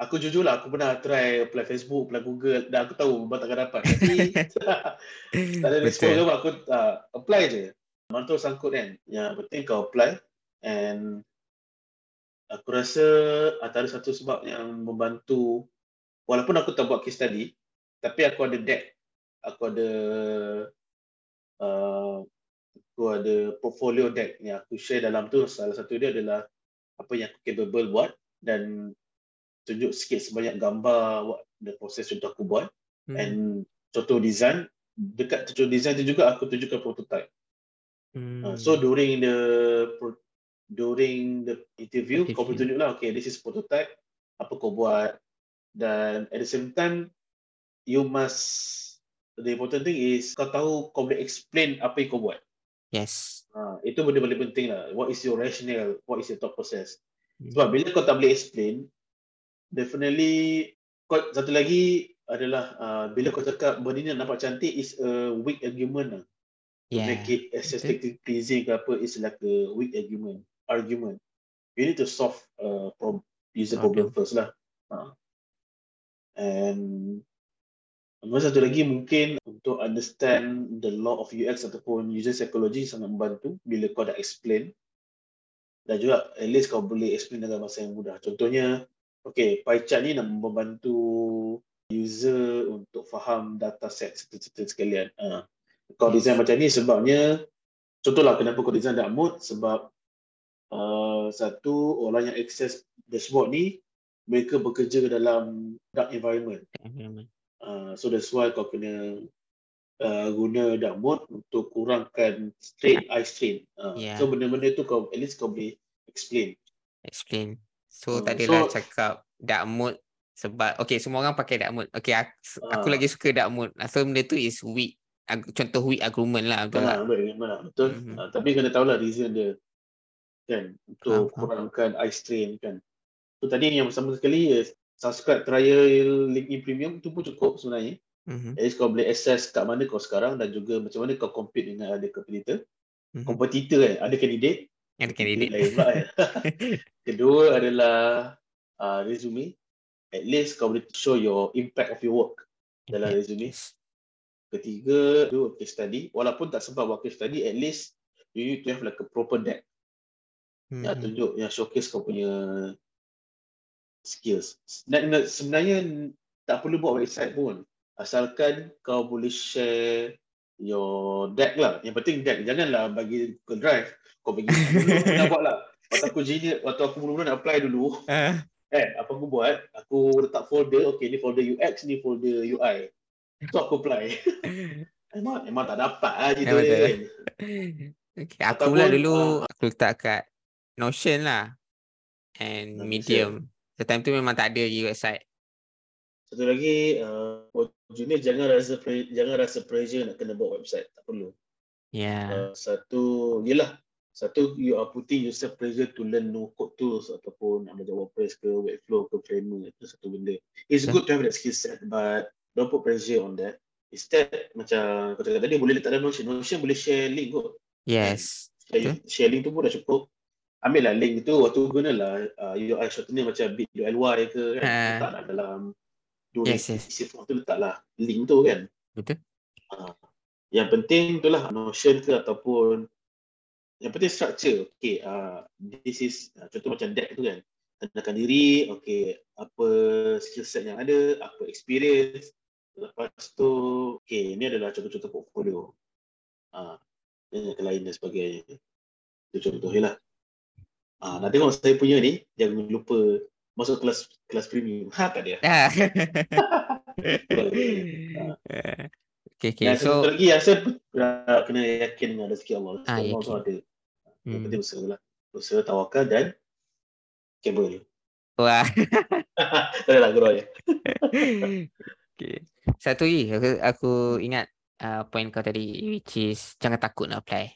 Aku jujur lah, aku pernah try apply Facebook, apply Google dan aku tahu memang takkan dapat. Tapi tak ada Betul. ke aku uh, apply je. Mantul sangkut kan. Yang penting kau apply and aku rasa antara satu sebab yang membantu walaupun aku tak buat case study tapi aku ada deck. Aku ada uh, aku ada portfolio deck yang aku share dalam tu salah satu dia adalah apa yang aku capable buat dan tunjuk sikit sebanyak gambar what the process contoh aku buat Hmm. and contoh design dekat contoh design tu juga aku tunjukkan prototype. Hmm. Uh, so during the during the interview, kau boleh tunjuk lah okay this is prototype apa kau buat dan at the same time you must the important thing is kau tahu kau boleh explain apa yang kau buat. Yes. Ha, itu benda paling penting lah. What is your rationale? What is your thought process? Hmm. Sebab bila kau tak boleh explain, definitely kau, satu lagi adalah uh, bila kau cakap benda ni nampak cantik is a weak argument lah. Yeah. make it aesthetically pleasing ke apa is like a weak argument. Argument. You need to solve uh, prob- user problem, Problem. first lah. Ha. And satu lagi mungkin untuk understand the law of UX ataupun user psychology sangat membantu bila kau dah explain dan juga at least kau boleh explain dengan bahasa yang mudah. Contohnya, okay, pie chart ni nak membantu user untuk faham data set certain sekalian. Uh, kau design macam ni sebabnya, contohlah kenapa kau design dark mode sebab uh, satu, orang yang access dashboard ni mereka bekerja dalam dark environment. Uh, so that's why kau kena uh, guna dark mode untuk kurangkan strain, eye strain. Uh, Yeah. So benda-benda tu kau at least kau boleh explain. Explain. So Hmm, tak adalah so- cakap dark mode sebab okay semua orang pakai dark mode. Okay aku, aku Ah. lagi suka dark mode. So benda tu is weak. Contoh weak argument lah betul? Ha, betul. Mhm. Uh, tapi kena tahulah reason dia kan untuk faham. kurangkan eye strain kan. So tadi yang pertama sekali is subscribe trial LinkedIn Premium tu pun cukup sebenarnya. Mhm. At least kau boleh access kat mana kau sekarang dan juga macam mana kau compete dengan ada kompetitor. Mhm. Kompetitor kan, ada kandidat, Ada kandidat candidate. lain pula kan. Kedua adalah uh, resume. At least kau boleh show your impact of your work dalam resume. Yes. Ketiga, do a case study. Walaupun tak sempat buat case study, at least you need to have like a proper deck. Yang Mhm. tunjuk, yang showcase kau punya skills. Sebenarnya, sebenarnya tak perlu buat website pun. Asalkan kau boleh share your deck lah. Yang penting deck. Janganlah bagi Google Drive. Kau dulu pernah buat lah. Waktu aku junior, waktu aku mula-mula nak apply dulu, Ah, eh apa aku buat? Aku letak folder, okay ni folder UX, ni folder UI. So aku apply. Emang, emang tak dapat lah cerita tak dia kan. okay. Aku pula dulu ah, aku letak kat Notion lah. And Notion. Medium. So time tu memang tak ada lagi website. Satu lagi, uh, junior jangan rasa pre- jangan rasa pressure nak kena buat website. Tak perlu. Yeah. Uh, satu, yelah. Satu, you are putting yourself pressure to learn no code tools ataupun nak belajar WordPress ke, Webflow ke, Framer. Itu satu benda. It's Betul. good to have that skill set but don't put pressure on that. Instead, macam kau cakap tadi, boleh letak dalam Notion. Notion boleh share link kot. Yes. Share, share link tu pun dah cukup. Ambil lah link tu, waktu gunalah uh, UI shortener macam bit.ly ke kan. Ha. Letak lah dalam Yes, donate yes. isi form tu letaklah link tu kan. Betul. Uh, yang penting tu lah Notion ke ataupun yang penting structure. Okay, uh, this is uh, contoh macam deck tu kan. Kenalkan diri, okay, apa skill set yang ada, apa experience. Lepas tu, okay, ini adalah contoh-contoh portfolio. Ah, uh, yang lain dan sebagainya. Itu contoh je lah. Ah, nak tengok saya punya ni, jangan lupa masuk kelas kelas premium. Ha, tak ada. Ah. Okay, okay. Dan So, satu lagi yang saya uh, kena yakin dengan rezeki Allah. Rezeki Ah, Allah yakin. ada. Yang hmm. penting usaha lah. Usaha tawakal dan kabel. wah. Tak ada lah gurau je. okay. Satu lagi aku, aku ingat uh, point kau tadi which is jangan takut nak apply.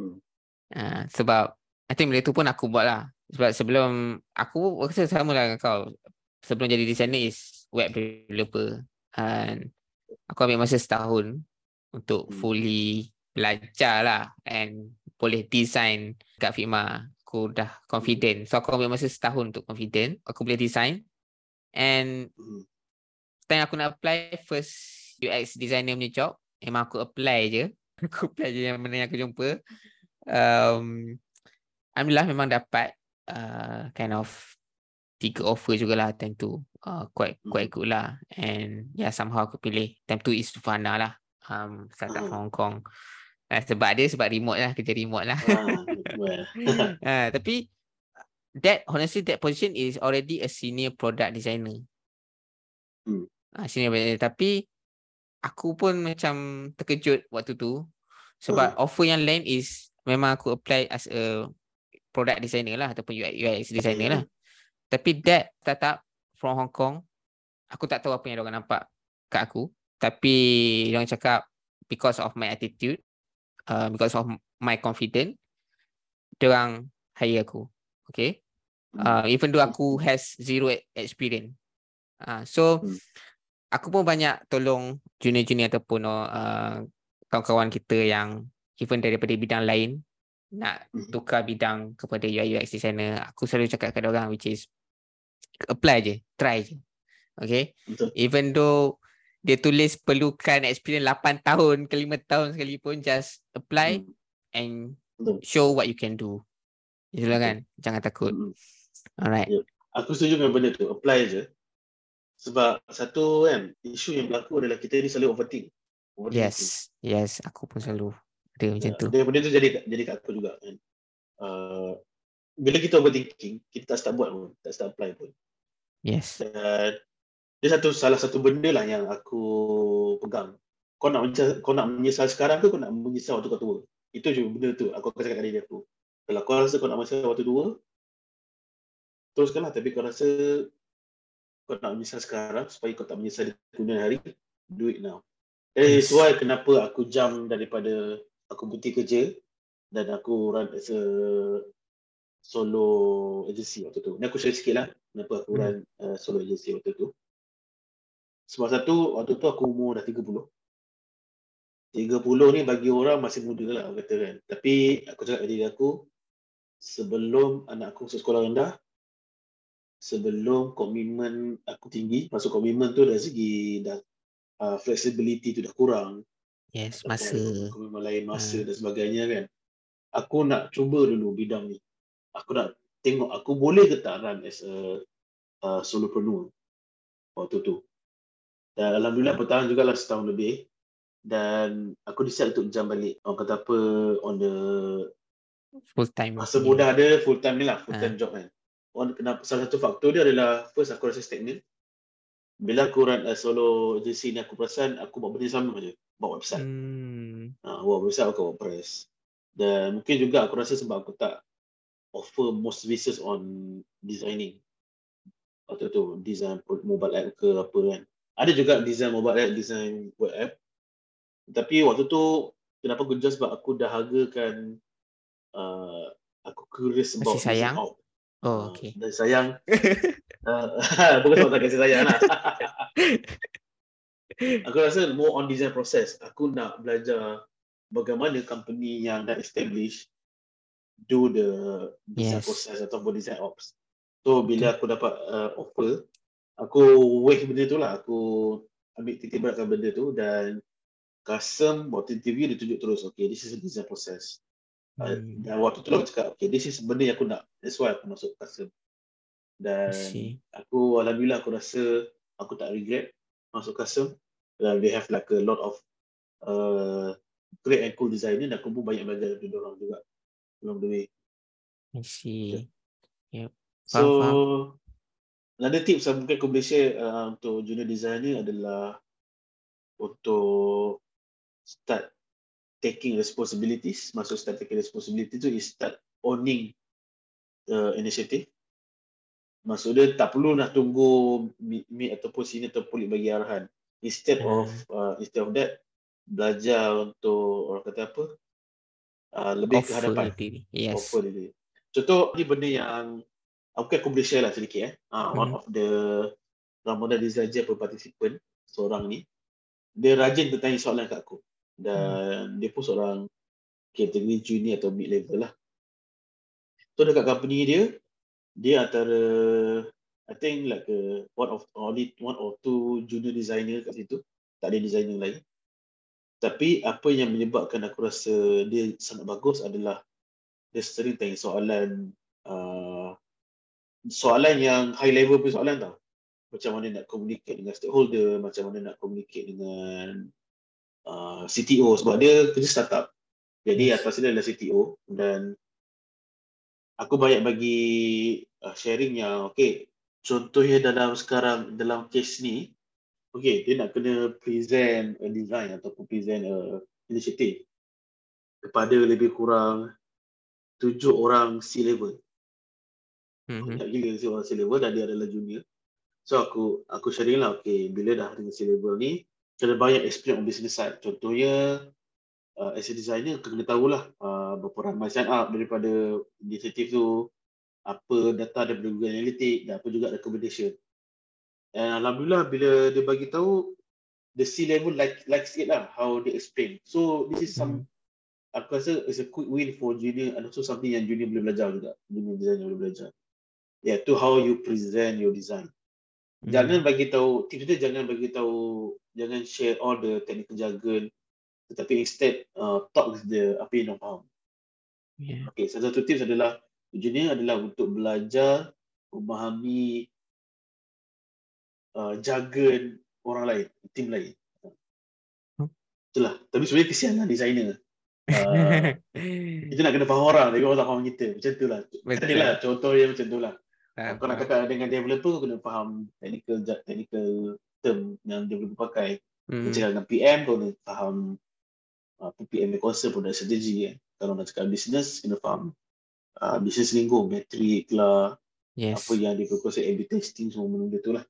Hmm. Uh, sebab I think benda tu pun aku buat lah. Sebab sebelum aku rasa sama lah dengan kau. Sebelum jadi designer is web developer. And aku ambil masa setahun untuk Hmm. fully belajar lah and boleh design kat Figma. Aku dah confident. So aku ambil masa setahun untuk confident. Aku boleh design. And Hmm. time aku nak apply first UX designer punya job, memang aku apply je. Aku apply je yang mana yang aku jumpa. Um, Alhamdulillah memang dapat uh, kind of tiga offer jugalah time tu. Uh, quite quite good lah. And yeah, somehow aku pilih. Time tu is Fana lah. Um, startup Ah. from Hong Kong. Uh, sebab dia sebab remote lah. Kerja remote lah. Ah, uh, tapi that honestly that position is already a senior product designer. Hmm. Ah, senior product designer. Tapi aku pun macam terkejut waktu tu sebab offer yang lain is memang aku apply as a product designer lah ataupun UI UX designer lah. Tapi that startup from Hong Kong aku tak tahu apa yang orang nampak kat aku tapi orang cakap because of my attitude uh, because of my confidence orang hire aku. Okay. Uh, even though aku has zero experience. Uh, so Hmm. aku pun banyak tolong junior-junior ataupun uh, kawan-kawan kita yang even daripada bidang lain nak Hmm. tukar bidang kepada UI UX designer. Aku selalu cakap kat orang which is apply je, try je. Okay. Betul. Even though dia tulis perlukan experience 8 tahun ke 5 tahun sekalipun just apply Hmm. and Betul. show what you can do. Itulah kan. Jangan takut. Hmm. Alright. Ya. Aku setuju dengan benda tu. Apply je. Sebab satu kan, isu yang berlaku adalah kita ni selalu overthink. overthinking. Yes. Yes. Aku pun selalu ada macam Ya, tu. Dan benda tu jadi jadi kat aku juga kan. Uh, bila kita overthinking, kita tak start buat pun, tak start apply pun. Yes. Dan dia satu salah satu benda lah yang aku pegang. Kau nak menyesal, kau nak menyesal sekarang ke kau nak menyesal waktu kau tua? Itu je benda tu aku akan cakap kat diri aku. Kalau kau rasa kau nak menyesal waktu tua, teruskanlah. Tapi kau rasa kau nak menyesal sekarang supaya kau tak menyesal di kemudian hari, do it now. That is why kenapa aku jump daripada aku berhenti kerja dan aku run as a solo agency waktu tu. Ni aku share sikit lah kenapa aku Hmm. run uh, solo agency waktu tu. Sebab satu, waktu tu aku umur dah 30. 30 ni bagi orang masih muda lah orang kata kan. Tapi aku cakap kat diri aku, sebelum anak aku masuk sekolah rendah, sebelum komitmen aku tinggi, masuk komitmen tu dari segi dah uh, flexibility tu dah kurang, Yes. Masa. komitmen lain masa Hmm. dan sebagainya kan. Aku nak cuba dulu bidang ni. Aku nak tengok aku boleh ke tak run as a uh, solopreneur waktu tu. Dan Alhamdulillah bertahan jugalah setahun lebih. Dan aku decide untuk jump balik. Orang kata apa, on the Full time. masa muda ada full time ni lah, full time Ah. job kan. Orang kenapa salah satu faktor dia adalah first aku rasa stagnan. Bila aku run a solo agency ni aku perasan aku buat benda sama je. Buat website. Hmm. Ha, buat website aku WordPress. Dan mungkin juga aku rasa sebab aku tak offer most services on designing. Waktu tu, design mobile app ke apa kan. ada juga design mobile app, design web app. Tapi waktu tu kenapa aku jual sebab aku dah hargakan uh, aku curious about Kasih sayang? app. Oh, Ah, okay. Dan sayang uh, bukan sebab tak kasih sayang lah. aku rasa more on design process. Aku nak belajar bagaimana company yang dah establish do the design Yes. process ataupun design ops. So bila aku dapat uh, offer, aku wave benda tu lah. Aku ambil titik beratkan benda tu dan custom waktu interview dia tunjuk terus, okay, this is a design process. Uh, Hmm, dan waktu tu aku cakap, okay, this is benda yang aku nak. That's why aku masuk custom. Dan aku alhamdulillah aku rasa aku tak regret masuk custom. Dan they have like a lot of uh, great and cool designer dan aku pun banyak belajar dari orang juga along the way. I see. So Faham, another tips yang mungkin aku boleh share uh, untuk junior designer adalah untuk start taking responsibilities. Maksud start taking responsibility tu is start owning the initiative. Maksud dia tak perlu nak tunggu mid, mid ataupun senior lead bagi arahan. Instead Hmm. of uh, instead of that belajar untuk orang kata apa? Uh, lebih ke hadapan diri. Yes. offer dia. Contoh ni benda yang aku aku boleh share lah sedikit eh. Uh, One Mhm. of the Ramadan Dizaja per participant seorang ni dia rajin bertanya soalan kat aku dan dia pun seorang kategori junior atau mid level lah. So dekat company dia dia antara I think like a, one of only one or two junior designer kat situ. Tak ada designer lain. Tapi apa yang menyebabkan aku rasa dia sangat bagus adalah dia sering tanya soalan uh, soalan yang high level punya soalan tau. Macam mana nak communicate dengan stakeholder, macam mana nak communicate dengan uh, CTO sebab dia kerja startup. Jadi Yes. atas dia adalah CTO dan aku banyak bagi uh, sharing yang okay, contohnya dalam sekarang dalam case ni okay, dia nak kena present a design ataupun present a initiative kepada lebih kurang tujuh orang C level. Banyak gila si orang C level dan dia adalah junior. So aku aku sharing lah okay, bila dah dengan C level ni kena banyak experience on business side. Contohnya uh, as a designer kena tahulah uh, berapa ramai sign up daripada initiative tu apa data daripada Google Analytics dan apa juga recommendation. And Alhamdulillah bila dia bagi tahu the C level like likes it lah how they explain. So this is some aku rasa is a quick win for junior and also something yang junior boleh belajar juga. Junior designer boleh belajar. Yeah, to how you present your design. Hmm. Jangan bagi tahu tips dia jangan bagi tahu jangan share all the technical jargon tetapi instead uh, talk with the apa yang orang faham. Yeah. Okay, salah satu tips adalah junior adalah untuk belajar memahami uh, jargon orang lain, tim lain. Hmm. Itulah. Tapi sebenarnya kesian lah designer. Uh, kita nak kena faham orang, tapi orang tak faham kita. Macam tu lah. Betul. Adalah contoh yang macam tu lah. Faham, Kau nak cakap dengan developer, kau kena faham technical technical term yang developer pakai. Hmm. Kau cakap dengan PM, kau kena faham uh, apa PM punya concept, product strategi. Eh. Kalau nak cakap business, kena faham uh, business lingo, metrik lah, Yes. apa yang dia konsep A-B testing, semua benda tu lah.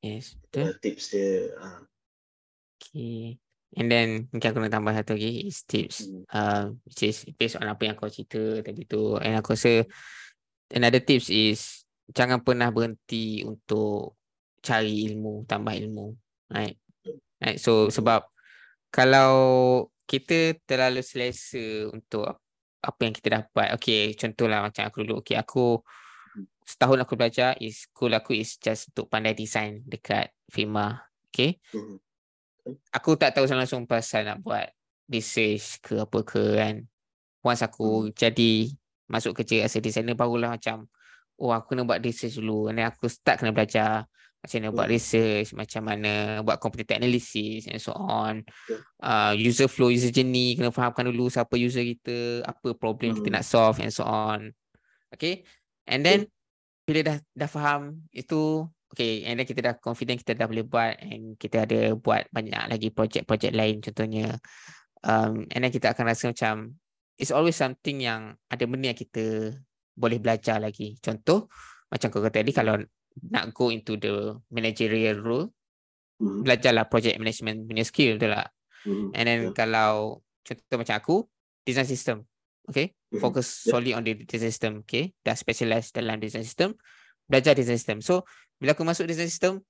Yes. Betul. Uh, tips dia. Uh, Okay. And then mungkin aku nak tambah satu lagi is tips Hmm. uh, which is based on apa yang kau cerita tadi tu and aku rasa another tips is jangan pernah berhenti untuk cari ilmu, tambah ilmu. Right? Right. So sebab kalau kita terlalu selesa untuk apa yang kita dapat. Okay, contohlah macam aku dulu. Okay, aku setahun aku belajar is school aku is just untuk pandai design dekat Figma. Okay. Mhm. Aku tak tahu langsung pasal nak buat research ke apa ke kan. Once aku jadi masuk kerja as a designer barulah macam oh aku kena buat research dulu. And then aku start kena belajar macam mana buat Hmm. research, macam mana buat computer analysis and so on. Betul. Uh, user flow, user journey, kena fahamkan dulu siapa user kita, apa problem kita Hmm. nak solve and so on. Okay. And then bila dah dah faham itu okay and then kita dah confident kita dah boleh buat and kita ada buat banyak lagi projek-projek lain contohnya um, and then kita akan rasa macam it's always something yang ada benda yang kita boleh belajar lagi contoh macam kau kata tadi kalau nak go into the managerial role, Mhm. belajarlah project management punya skill betul tak? Mhm. And then Yeah. kalau contoh macam aku, design system. Okay. Mhm. Focus Yeah. solely on the design system. Okay. Dah specialize dalam design system. Belajar design system. So, bila aku masuk design system,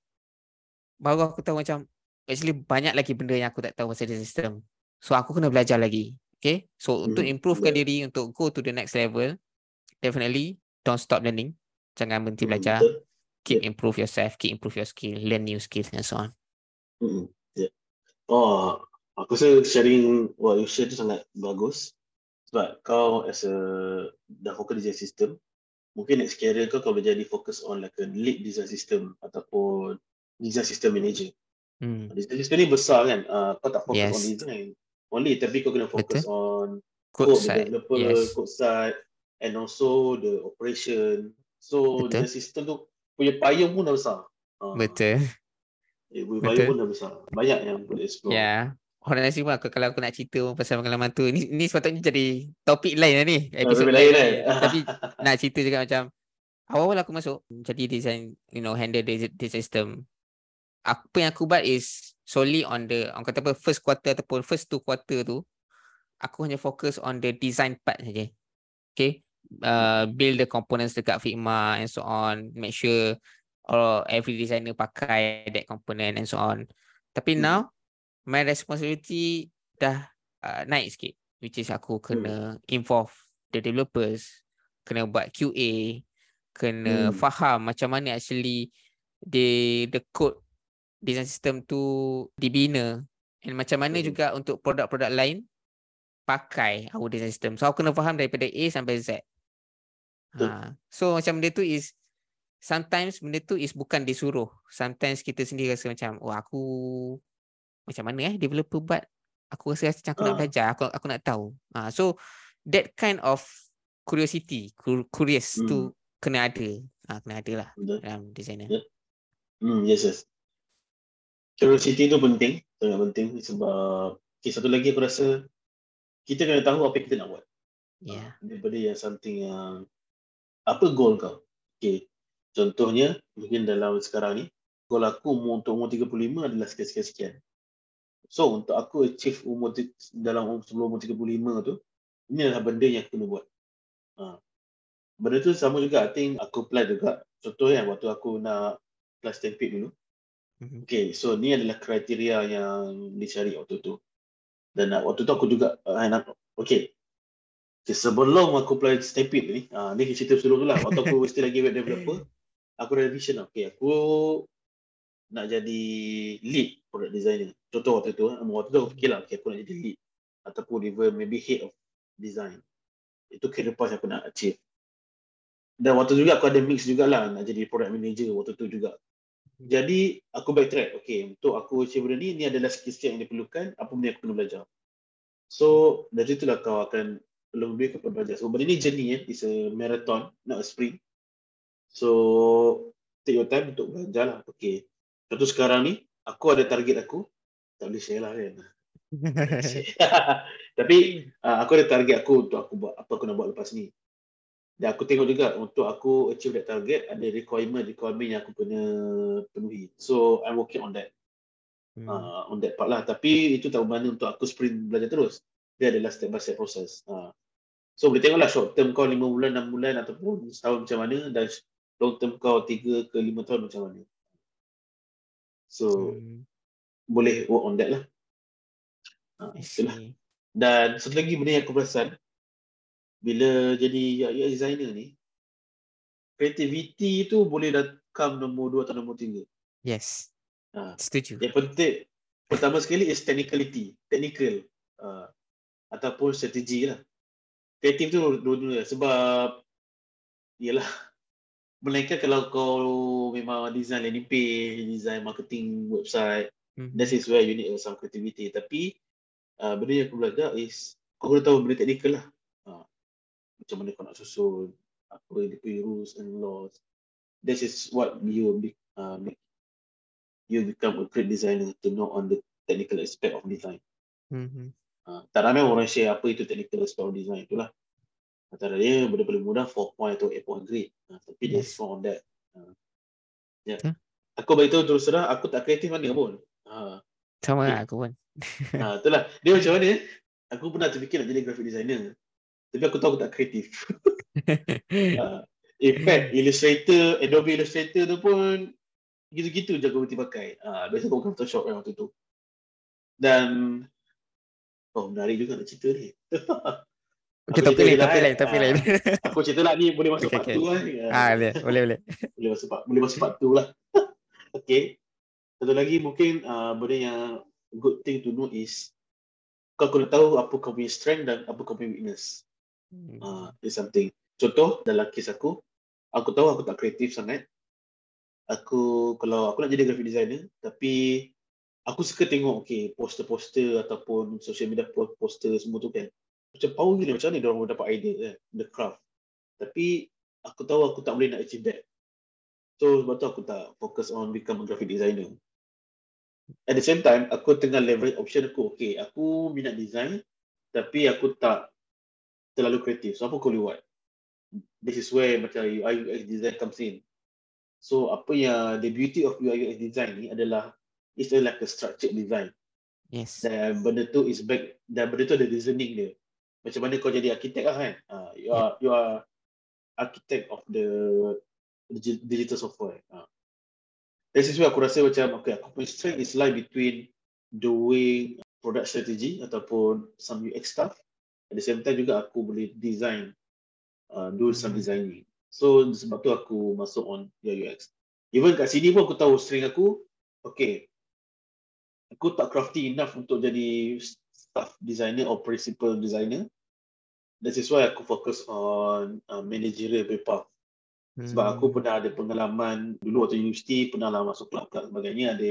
baru aku tahu macam actually banyak lagi benda yang aku tak tahu pasal design system. So, aku kena belajar lagi. Okay. So, untuk Mhm. improvekan Yeah. diri, untuk go to the next level, definitely don't stop learning. Jangan berhenti Mhm, belajar. betul. Keep improve yourself. Keep improve your skill. Learn new skills and so on. Mm-mm. Yeah. Oh, aku rasa sharing what you share tu sangat bagus. Sebab kau as a dah fokus design system, mungkin next career kau kau boleh jadi fokus on like a lead design system ataupun design system manager. Hmm. Design system ni besar kan. Uh, kau tak fokus on Yes. design only tapi kau kena fokus on Code code, side. developer, Yes. code side and also the operation. So Betul. design system tu punya payung pun dah besar. Uh, Betul. Eh, punya Betul. payung pun dah besar. Banyak yang boleh explore. Ya. Orang nasi pun aku, kalau aku nak cerita pun pasal pengalaman tu. Ni, ni sepatutnya jadi topik lain lah ni. Episod lain, lain kan? Tapi nak cerita juga macam awal-awal aku masuk jadi design, you know, handle the, the system. Apa yang aku buat is solely on the, orang kata apa, first quarter ataupun first two quarter tu, aku hanya fokus on the design part saja. Okay. Uh, build the components dekat Figma and so on. Make sure or every designer pakai that component and so on. Tapi Hmm. now, my responsibility dah uh, naik sikit. Which is aku kena involve the developers, kena buat QA, kena Hmm. faham macam mana actually the the code design system tu dibina and macam mana Hmm. juga untuk produk-produk lain pakai our design system. So aku kena faham daripada A sampai Z. Ha. So macam benda tu is sometimes benda tu is bukan disuruh. Sometimes kita sendiri rasa macam oh aku macam mana eh developer buat. Aku rasa macam aku nak Ah. belajar, aku aku nak tahu. Ha. So that kind of curiosity, cur- curious tu kena ada. Ha, kena ada lah Betul. dalam designer. Hmm, yes, yes. Curiosity tu penting, sangat penting sebab okay, satu lagi aku rasa kita kena tahu apa yang kita nak buat. Yeah. Daripada yang something yang apa goal kau? Okay. Contohnya mungkin dalam sekarang ni goal aku umur untuk umur 35 adalah sekian-sekian-sekian. So untuk aku achieve umur dalam umur sebelum umur 35 tu ini adalah benda yang aku kena buat. Ha. Benda tu sama juga I think aku apply juga. Contohnya waktu aku nak kelas template dulu. Mhm. Okay, so ni adalah kriteria yang dicari waktu tu. Dan waktu tu aku juga uh, nak okay. okay. Sebelum aku apply Snapit ni, uh, ni cerita sebelum tu lah. Waktu aku still lagi web developer, aku ada vision okay, aku nak jadi lead product designer. Contoh waktu tu, uh, waktu tu aku fikir lah, okay, aku nak jadi lead. Ataupun even maybe head of design. Itu career path yang aku nak achieve. Dan waktu tu juga aku ada mix jugalah nak jadi product manager waktu tu juga. Jadi aku backtrack. Okay, untuk aku achieve benda ni, ni adalah skill-skill yang diperlukan. Apa benda yang aku kena belajar. So, dari itulah kau akan perlu lebih kepada belajar. So, benda ni journey eh. It's a marathon, not a sprint. So, take your time untuk belajar lah. Okay. Contoh sekarang ni, aku ada target aku. Tak boleh share lah kan. Tapi uh, aku ada target aku untuk aku buat apa aku nak buat lepas ni. Dan aku tengok juga untuk aku achieve that target ada requirement requirement yang aku kena penuhi. So I'm working on that Hmm. uh, on that part lah. Tapi itu tak bermakna untuk aku sprint belajar terus. Dia adalah step by step proses. Uh. So boleh tengoklah short term kau 5 bulan, 6 bulan ataupun setahun macam mana dan long term kau 3 ke 5 tahun macam mana. So Hmm. boleh work on that lah. I itulah. Dan satu lagi benda yang aku perasan bila jadi UI designer ni creativity tu boleh dah come nombor dua atau nombor tiga. Yes. Ha. Setuju. Yang penting pertama sekali is technicality, technical uh, ataupun strategi lah. Kreatif tu dua-dua sebab ialah melainkan kalau kau memang design landing page, design marketing website, Mhm. that is where you need some creativity. Tapi uh, benda yang aku belajar is kau kena tahu benda technical lah. Uh, macam mana kau nak susun, apa dia punya rules and laws. That is what you uh, make you become a great designer to know on the technical aspect of design. Mhm. Uh, tak ramai orang share apa itu technical aspect of design itulah. Antara dia benda paling mudah 4 point atau 8 point grade. Uh, tapi yes. Dia on that. Uh, Ya. Betul. Aku beritahu terus terang, aku tak kreatif mana pun. Ha. Sama lah aku pun. ha, itulah. Dia macam mana? Aku pernah terfikir nak jadi graphic designer. Tapi aku tahu aku tak kreatif. ha. In fact, Illustrator, Adobe Illustrator tu pun gitu-gitu je aku berhenti pakai. Ha, biasa aku pakai Photoshop kan waktu tu. Dan Oh, menarik juga nak cerita ni. Okay, cerita lain, lah, tapi eh. lain, tapi Ah. lain. Aku cerita lah ni boleh masuk Okay, part okay. tu kan. ah, boleh, boleh, boleh. boleh masuk part, boleh masuk part tu lah. okay. Satu lagi mungkin uh, benda yang good thing to know is kau kena tahu apa kau punya strength dan apa kau punya weakness. Hmm. Uh, is something. Contoh dalam kes aku, aku tahu aku tak kreatif sangat. Aku kalau aku nak jadi graphic designer, tapi aku suka tengok okay poster-poster ataupun social media po- poster semua tu kan. Macam power gila macam ni dia orang dapat idea kan, the craft. Tapi aku tahu aku tak boleh nak achieve that. So sebab tu aku tak fokus on become a graphic designer. At the same time, aku tengah leverage option aku. Okay, aku minat design tapi aku tak terlalu kreatif. So apa aku boleh buat? This is where macam UI UX design comes in. So apa yang the beauty of UI UX design ni adalah it's like a structured design. Yes. Dan benda tu is back dan benda tu ada reasoning dia. Macam mana kau jadi arkitek lah kan? Uh, you are you are architect of the digi- digital software. Uh. This is where aku rasa macam okay, aku punya strength is lie between doing product strategy ataupun some UX stuff. At the same time juga aku boleh design, uh, do some Mhm. designing. So sebab tu aku masuk on UI UX. Even kat sini pun aku tahu strength aku, okay, aku tak crafty enough untuk jadi staff designer or principal designer. That is why aku fokus on uh, managerial paper. Sebab Hmm. aku pernah ada pengalaman dulu waktu universiti pernah lah masuk kelab-kelab sebagainya ada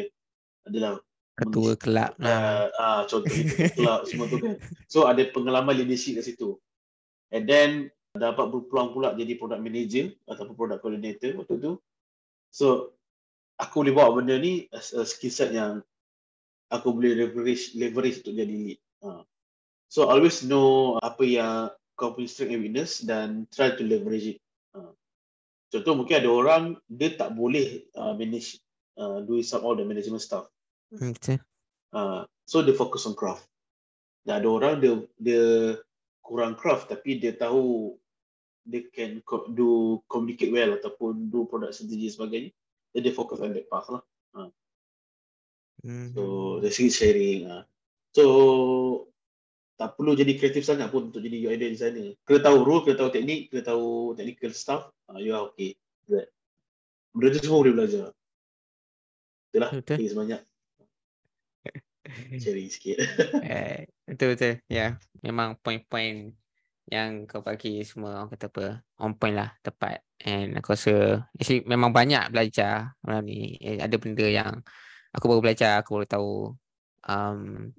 adalah ketua kelab lah. uh, ah contoh kelab semua tu kan. So ada pengalaman leadership kat situ. And then dapat berpeluang pula jadi product manager ataupun product coordinator waktu tu. So aku boleh bawa benda ni as a skill set yang aku boleh leverage leverage untuk jadi lead. Uh. So always know apa yang kau punya strength and weakness dan try to leverage it. Uh. Contoh mungkin ada orang dia tak boleh uh, manage uh, do some all the management stuff. Hmm, betul. Uh, so dia fokus on craft. Dan ada orang dia dia kurang craft tapi dia tahu dia can co- do communicate well ataupun do product strategy sebagainya. Jadi dia fokus on that path lah. Hmm. So dari segi sharing. Uh. So tak perlu jadi kreatif sangat pun untuk jadi UI designer. Kena tahu rule, kena tahu teknik, kena tahu technical stuff. Uh, you are okay. That. Benda tu semua boleh belajar. Itulah. Betul. Terima sebanyak. Sharing sikit. Eh, betul betul. Ya, yeah. memang point-point yang kau bagi semua orang kata apa on point lah tepat and aku rasa actually memang banyak belajar malam ni eh, ada benda yang aku baru belajar aku baru tahu um,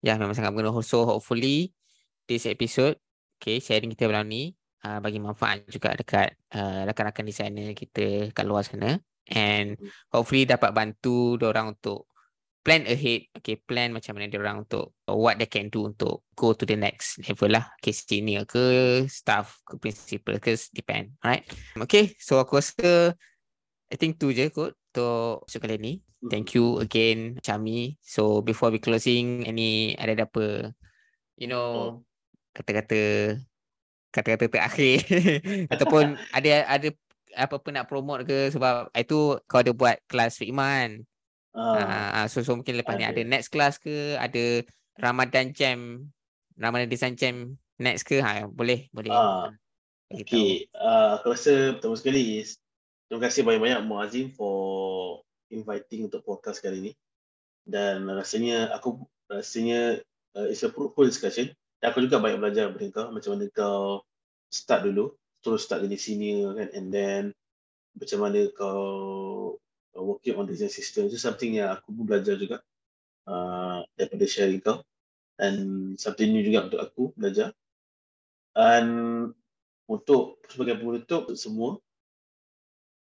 ya memang sangat berguna so hopefully this episode okay sharing kita malam ni uh, bagi manfaat juga dekat uh, rakan-rakan designer kita kat luar sana. And hopefully dapat bantu orang untuk plan ahead okay plan macam mana orang untuk uh, what they can do untuk go to the next level lah. Okay senior ke staff ke principal ke depend alright? Okay so aku rasa I think tu je kot untuk episode kali ni thank you again Chami. So before we closing any ada apa? You know kata-kata kata-kata terakhir. Ataupun ada ada apa-apa nak promote ke? Sebab itu kau ada buat kelas Fikman Ah, Ah, so, so mungkin lepas ni ada. next class ke, ada Ramadan Jam, Ramadan Design Jam next ke, ha, boleh, boleh. tahu. okay. Uh, aku rasa pertama sekali. is terima kasih banyak-banyak Muazim for inviting untuk podcast kali ni. Dan rasanya aku rasanya uh, it's a fruitful discussion. Dan aku juga banyak belajar daripada kau macam mana kau start dulu, terus start jadi senior kan and then macam mana kau uh, working on design system itu something yang aku pun belajar juga uh, daripada sharing kau dan something new juga untuk aku belajar dan untuk sebagai penutup semua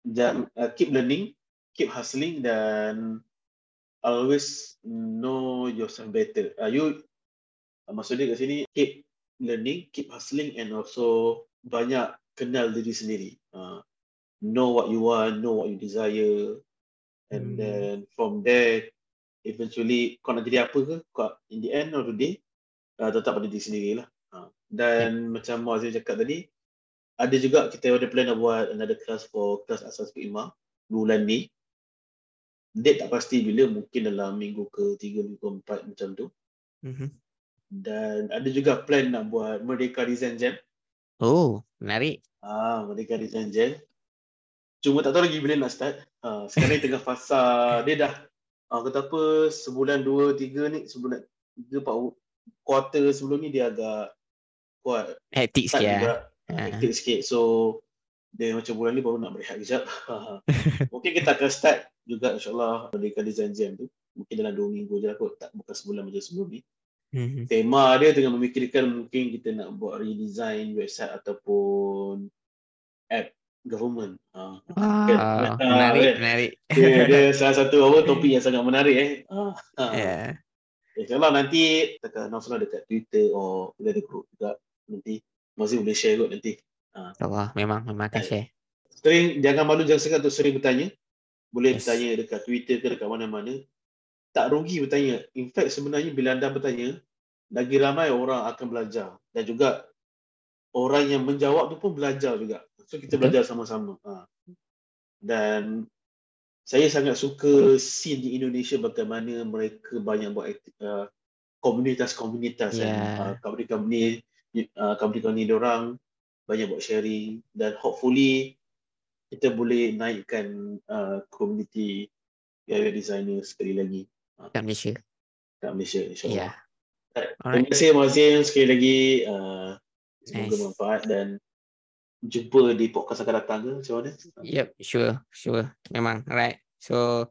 dan uh, keep learning keep hustling dan always know yourself better uh, you uh, maksud dia kat sini keep learning keep hustling and also banyak kenal diri sendiri uh, know what you want know what you desire And Hmm. then from there, eventually kau nak jadi apa ke, kau in the end of the day, uh, tetap pada diri sendiri lah. Uh, dan macam Muazzin cakap tadi, ada juga kita ada plan nak buat another class for class asas keimah bulan ni. Date tak pasti bila, mungkin dalam minggu ke tiga, minggu ke empat macam tu. Mhm. Dan ada juga plan nak buat Merdeka Design Jam. Oh, menarik. Ah, Merdeka Design Jam. Cuma tak tahu lagi bila nak start. Ah, sekarang ni tengah fasa dia dah ah, kata apa sebulan dua tiga ni sebulan tiga empat quarter sebelum ni dia agak kuat Hektik sikit lah. Ah, Ah. hectic sikit. So dia macam bulan ni baru nak berehat kejap. Mungkin kita akan start juga insyaAllah Merdeka Design Jam tu. Mungkin dalam dua minggu je lah kot. Tak bukan sebulan macam sebelum ni. Mhm. tema dia tengah memikirkan mungkin kita nak buat redesign website ataupun app government. Ha. Wow, Ah, menarik, kan? menarik. Dia, dia salah satu apa topik yang sangat menarik eh. Ha. Ha. Yeah. InsyaAllah nanti tekan Nafsullah dekat Twitter or kita ada group juga nanti masih boleh share kot nanti. Allah, memang memang akan Right. share. Sering jangan malu jangan segan untuk sering bertanya. Boleh Yes. bertanya dekat Twitter ke dekat mana-mana. Tak rugi bertanya. In fact sebenarnya bila anda bertanya, lagi ramai orang akan belajar dan juga orang yang menjawab tu pun belajar juga. So kita Betul. belajar sama-sama. Ha. Dan saya sangat suka scene di Indonesia bagaimana mereka banyak buat uh, komunitas-komunitas Yeah. kan. Uh, company-company uh, company-company diorang banyak buat sharing dan hopefully kita boleh naikkan uh, community graphic designer sekali lagi Kat Malaysia. kat Malaysia Ya. insyaAllah. Alright. Terima kasih Mazin sekali lagi. Uh, semoga Nice. bermanfaat dan jumpa di podcast akan datang ke macam mana? Yep, sure, sure. Memang, alright. So,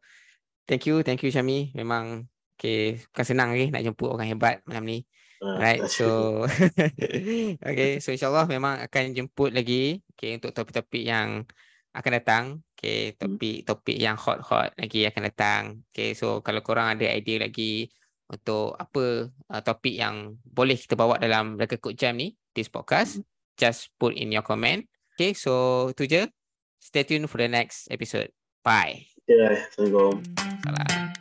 thank you, thank you Syami. Memang, okay, bukan senang okay, nak jemput orang hebat malam ni. Uh, Right, so okay, so insyaAllah memang akan jemput lagi okay, untuk topik-topik yang akan datang. Okay, Hmm. topik-topik yang hot-hot lagi akan datang. Okay, so kalau korang ada idea lagi untuk apa uh, topik yang boleh kita bawa dalam Reka Kod Jam ni, this podcast, just put in your comment. Okay, so tu je. Stay tuned for the next episode. Bye. Okay, Assalamualaikum. Salam.